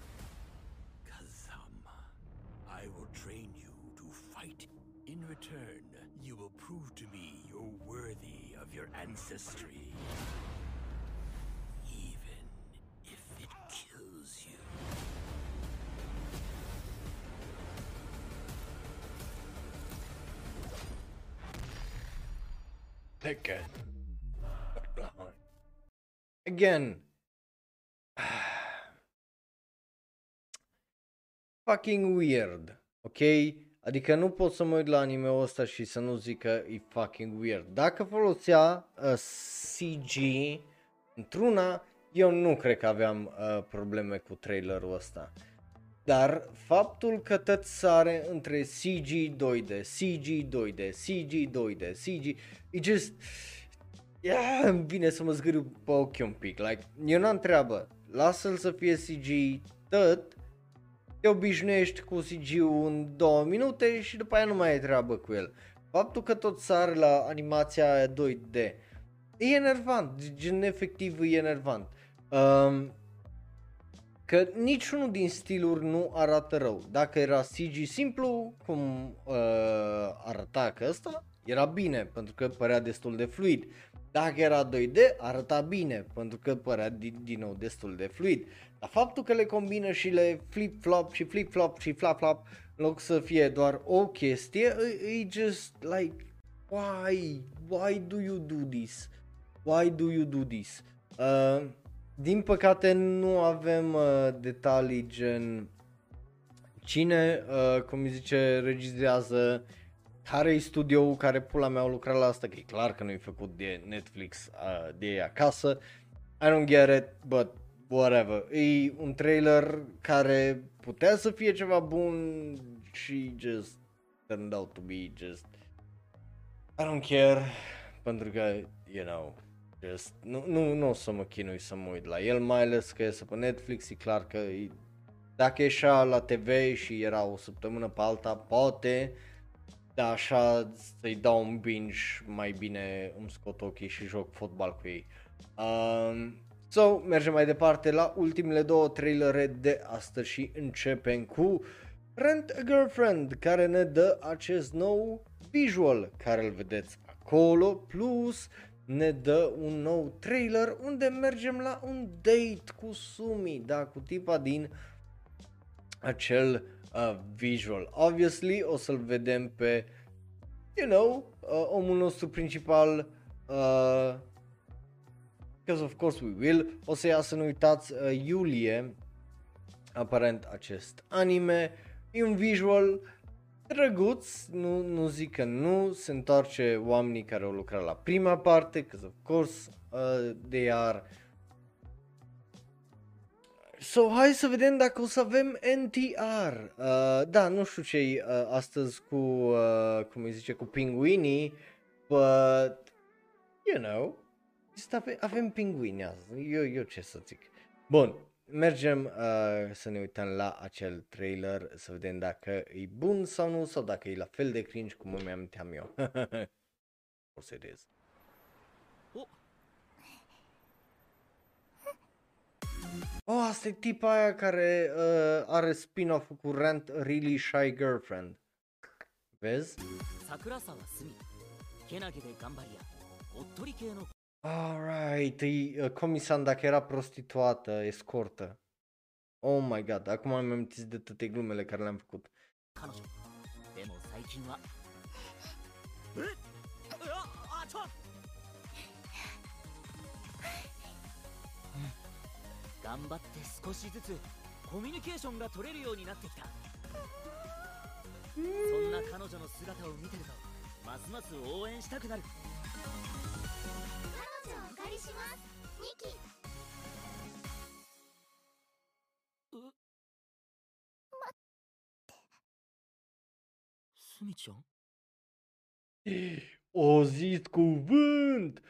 Kazama, I will train you to fight. In return, you will prove to me you're worthy of your ancestry. That guy. Again. fucking weird. Ok? Adică nu pot să mă uit la anime-ul ăsta și să nu zic că e fucking weird. Dacă folosea uh, CG într-una, eu nu cred că aveam uh, probleme cu trailerul ăsta. Dar faptul că tot sare între CG 2D, CG 2D, CG 2D, CG, e just... Yeah, îmi vine să mă zgâriu pe ochi un pic, like, eu n-am treabă, lasă-l să fie CG tot, te obișnuiești cu CG-ul în două minute și după aia nu mai ai treabă cu el. Faptul că tot sare la animația aia 2D, e enervant, gen efectiv e enervant. Um, că niciunul din stiluri nu arată rău. Dacă era CG simplu, cum uh, arăta că ăsta, era bine, pentru că părea destul de fluid. Dacă era 2D, arăta bine, pentru că părea din, din nou destul de fluid. Dar faptul că le combină și le flip-flop și flip-flop și flap-flop, în loc să fie doar o chestie, e, e just like, why? Why do you do this? Why do you do this? Uh, din păcate nu avem uh, detalii gen cine, uh, cum îi zice, regizează, care e studioul care pula mea au lucrat la asta, că e clar că nu e făcut de Netflix, uh, de ei acasă. I don't get it, but whatever. E un trailer care putea să fie ceva bun și just turned out to be just I don't care pentru că, you know, just, nu, nu, nu o să mă chinui să mă uit la el, mai ales că este pe Netflix, e clar că e, dacă ieșea la TV și era o săptămână pe alta, poate, dar așa să-i dau un binge mai bine îmi scot ochii și joc fotbal cu ei. Um, so, mergem mai departe la ultimele două trailere de astăzi și începem cu Rent a Girlfriend care ne dă acest nou visual care îl vedeți acolo plus ne dă un nou trailer unde mergem la un date cu Sumi, da, cu tipa din acel uh, visual. Obviously o să-l vedem pe, you know, uh, omul nostru principal, uh, because of course we will, o să iasă, nu uitați, uh, iulie, aparent acest anime, e un visual drăguț, nu, nu zic că nu, se întoarce oamenii care au lucrat la prima parte, because of course uh, they are. So, hai să vedem dacă o să avem NTR. Uh, da, nu știu ce uh, astăzi cu, uh, cum îi zice, cu pinguinii, but, you know, avem, avem pinguini azi, eu, eu ce să zic. Bun, mergem uh, să ne uităm la acel trailer, să vedem dacă e bun sau nu, sau dacă e la fel de cringe cum îmi aminteam eu. o să is. Oh, asta e tipa aia care uh, are spin-off cu Rent a Really Shy Girlfriend. Vezi? 桜沢すみけなげで頑張り屋おっとり系の Alright, e, comisan dacă era prostituată, escortă. Oh my god, acum am amintit de toate glumele care le-am făcut. そんな彼女の姿を見てるとますます応援したくなる。彼女をお借りしますニキ スミちゃん O zis cuvânt!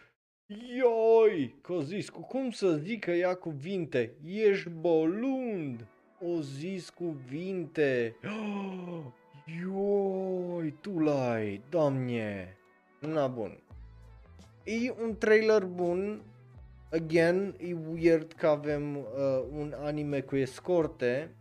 Ioi! Că o zis cu cum să zică ea cuvinte? Ești bolund! O zis cuvinte! Ioi, tu l-ai, doamne! Na bun. E un trailer bun. Again, e weird că avem uh, un anime cu escorte.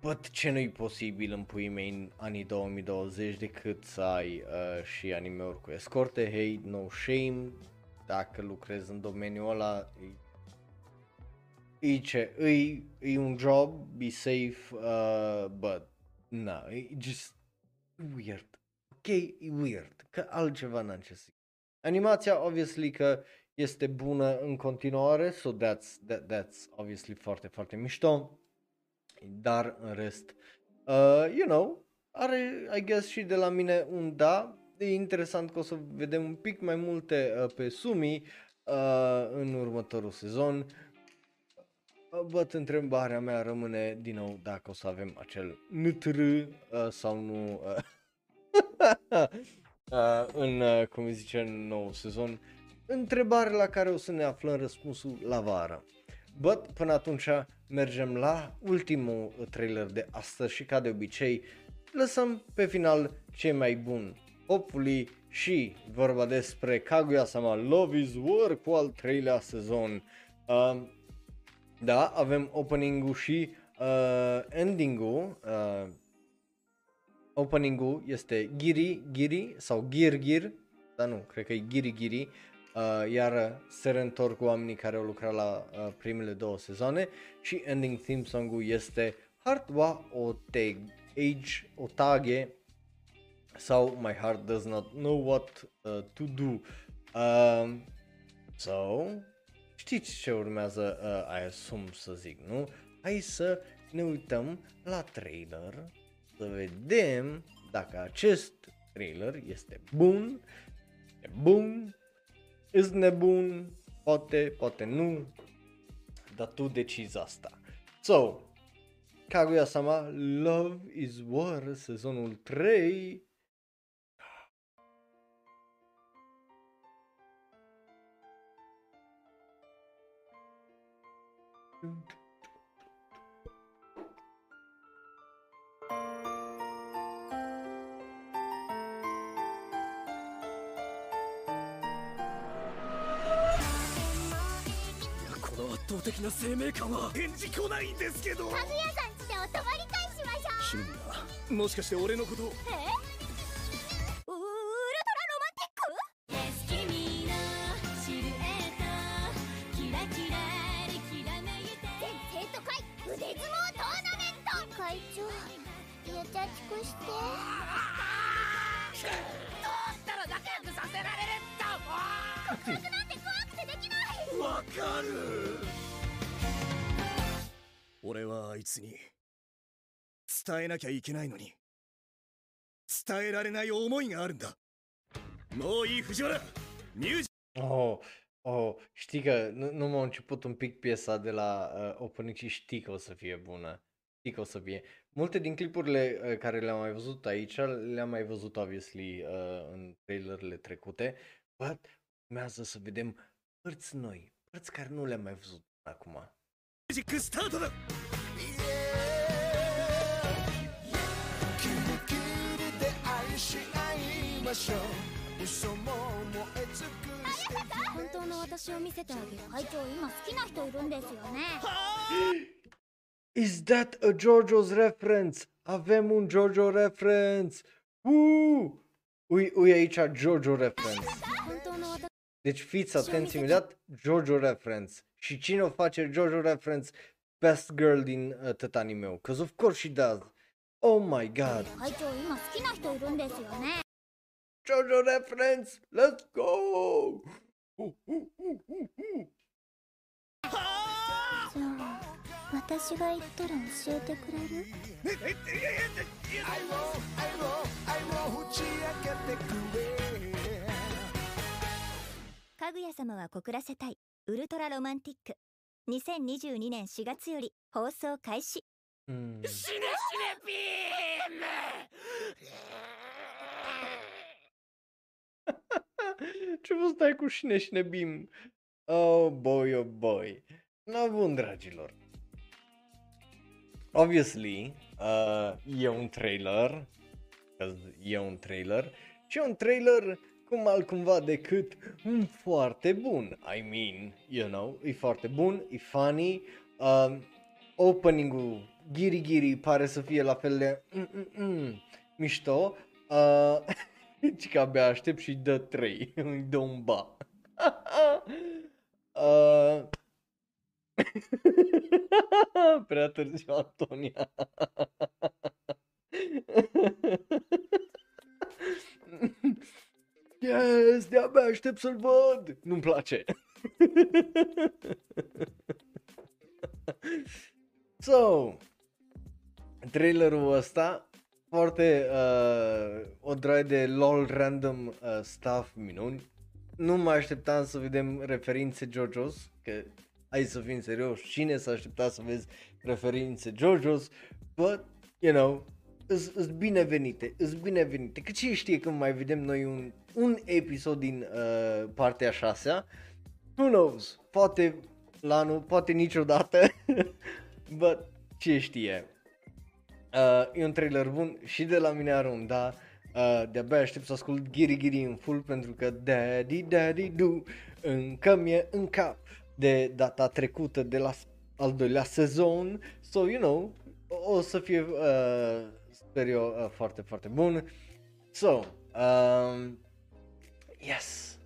But ce nu-i posibil în puii mei în anii 2020 decât să ai uh, și anime-uri cu escorte, hey, no shame, dacă lucrezi în domeniul ăla, e, e ce, e, e un job, be safe, uh, but, na, e just weird, ok, e weird, că altceva n-am ce să zic. Animația, obviously, că este bună în continuare, so that's, that, that's obviously foarte, foarte mișto dar în rest, uh, you know, are, I guess, și de la mine un da. E interesant că o să vedem un pic mai multe uh, pe Sumi uh, în următorul sezon. Uh, But întrebarea mea rămâne din nou dacă o să avem acel NTR uh, sau nu uh, uh, în, uh, cum îi zice, în nou sezon. Întrebare la care o să ne aflăm răspunsul la vară. But până atunci mergem la ultimul trailer de astăzi și ca de obicei lăsăm pe final cei mai buni. Hopefully și vorba despre Kaguya-sama Love is War cu al treilea sezon. Uh, da, avem opening-ul și uh, ending-ul. Uh, opening-ul este Giri Giri sau Gir Gir, dar nu, cred că e Giri Giri. Uh, iar se reîntorc oamenii care au lucrat la uh, primele două sezoane și ending theme song-ul este Heart wa Oteg, Age Otage sau My Heart Does Not Know What uh, To Do. Uh, so, știți ce urmează, uh, I assume să zic, nu? Hai să ne uităm la trailer, să vedem dacă acest trailer este bun, e bun Îs nebun, poate, poate nu, dar tu decizi asta. So, Kaguya-sama, Love is War, sezonul 3.! この圧倒的な生命感は返事来ないんですけど。かぐやさんちでお泊まり会しましょシュンナもしかして俺のことうえ？きゃいけないのに伝えられない思いがあるんだもういい藤原ミュージ Oh, oh, știi că nu, nu m-a început un pic piesa de la uh, opening și știi că o să fie bună. Știi că o să fie. Multe din clipurile uh, care le-am mai văzut aici, le-am mai văzut, obviously, uh, în trailerele trecute, but urmează să vedem părți noi, părți care nu le-am mai văzut până acum. ックス 本当の私を見せてあげる会長今好きな人いるんですよね Is that a JoJo's reference? Avem un JoJo reference! Uh! Ui, ui aici JoJo reference. 本当の私 Deci fiți atenți imediat, JoJo reference. Și cine o face JoJo reference? Best girl din uh, tot anime-ul. Cause of course she does. Oh my god. JoJo reference! Let's go! じゃあ私が言ったら教えてくれる？かぐや様は告らせたいウルトラロマンティック2022年4月より放送開始 Mm. Shine Shine Beam! Ce vă stai cu șine șine bim? Oh boy, oh boy. No, bun, dragilor. Obviously, uh, e un trailer, 'cause e un trailer, și e un trailer cum altcumva decât un foarte bun. I mean, you know, e foarte bun, e funny, uh, opening-ul Giri Giri pare să fie la fel de mm-mm-mm, mișto, uh, și că abia aștept și dă 3, îi dă un ba. uh, Prea târziu, Antonia. Yes, de-abia aștept să-l văd. Nu-mi place. so, trailerul ăsta foarte uh, o draie de lol random uh, stuff minuni. Nu mă așteptam să vedem referințe JoJo's, că hai să fim serios, cine s-a așteptat să vezi referințe JoJo's, but, you know, îs binevenite, îs binevenite, că ce știe când mai vedem noi un, un episod din uh, partea 6 who knows, poate la anul, poate niciodată, but ce știe. Uh, e un trailer bun și de la mine arunda. Uh, de-abia aștept să ascult Giri Giri în full pentru că Daddy Daddy Do încă mi-e în cap de data trecută de la al doilea sezon. So, you know, o să fie, uh, sper eu, uh, foarte, foarte bun. So, um, yes,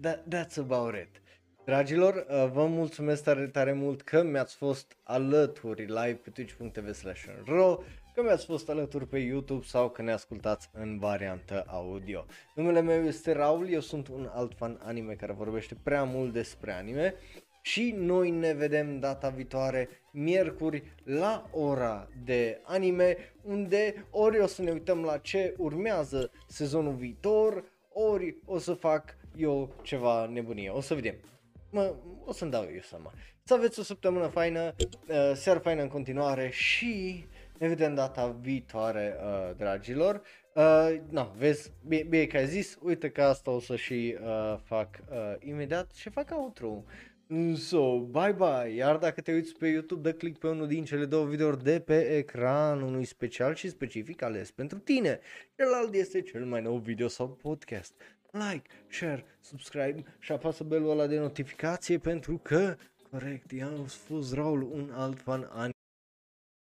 that, that's about it. Dragilor, uh, vă mulțumesc tare, tare mult că mi-ați fost alături live pe twitch.tv slash că mi-ați fost alături pe YouTube sau că ne ascultați în variantă audio. Numele meu este Raul, eu sunt un alt fan anime care vorbește prea mult despre anime și noi ne vedem data viitoare, miercuri, la ora de anime, unde ori o să ne uităm la ce urmează sezonul viitor, ori o să fac eu ceva nebunie, o să vedem. Mă, o să-mi dau eu seama. Să aveți o săptămână faină, uh, seară faină în continuare și ne vedem data viitoare, uh, dragilor. Uh, na, vezi, bine, bine că ai zis, uite că asta o să și uh, fac uh, imediat și fac outro. So, bye bye, iar dacă te uiți pe YouTube, dă click pe unul din cele două videouri de pe ecran, unui special și specific ales pentru tine. Celălalt este cel mai nou video sau podcast. Like, share, subscribe și apasă belul ăla de notificație pentru că, corect, i-am fost Raul, un alt fan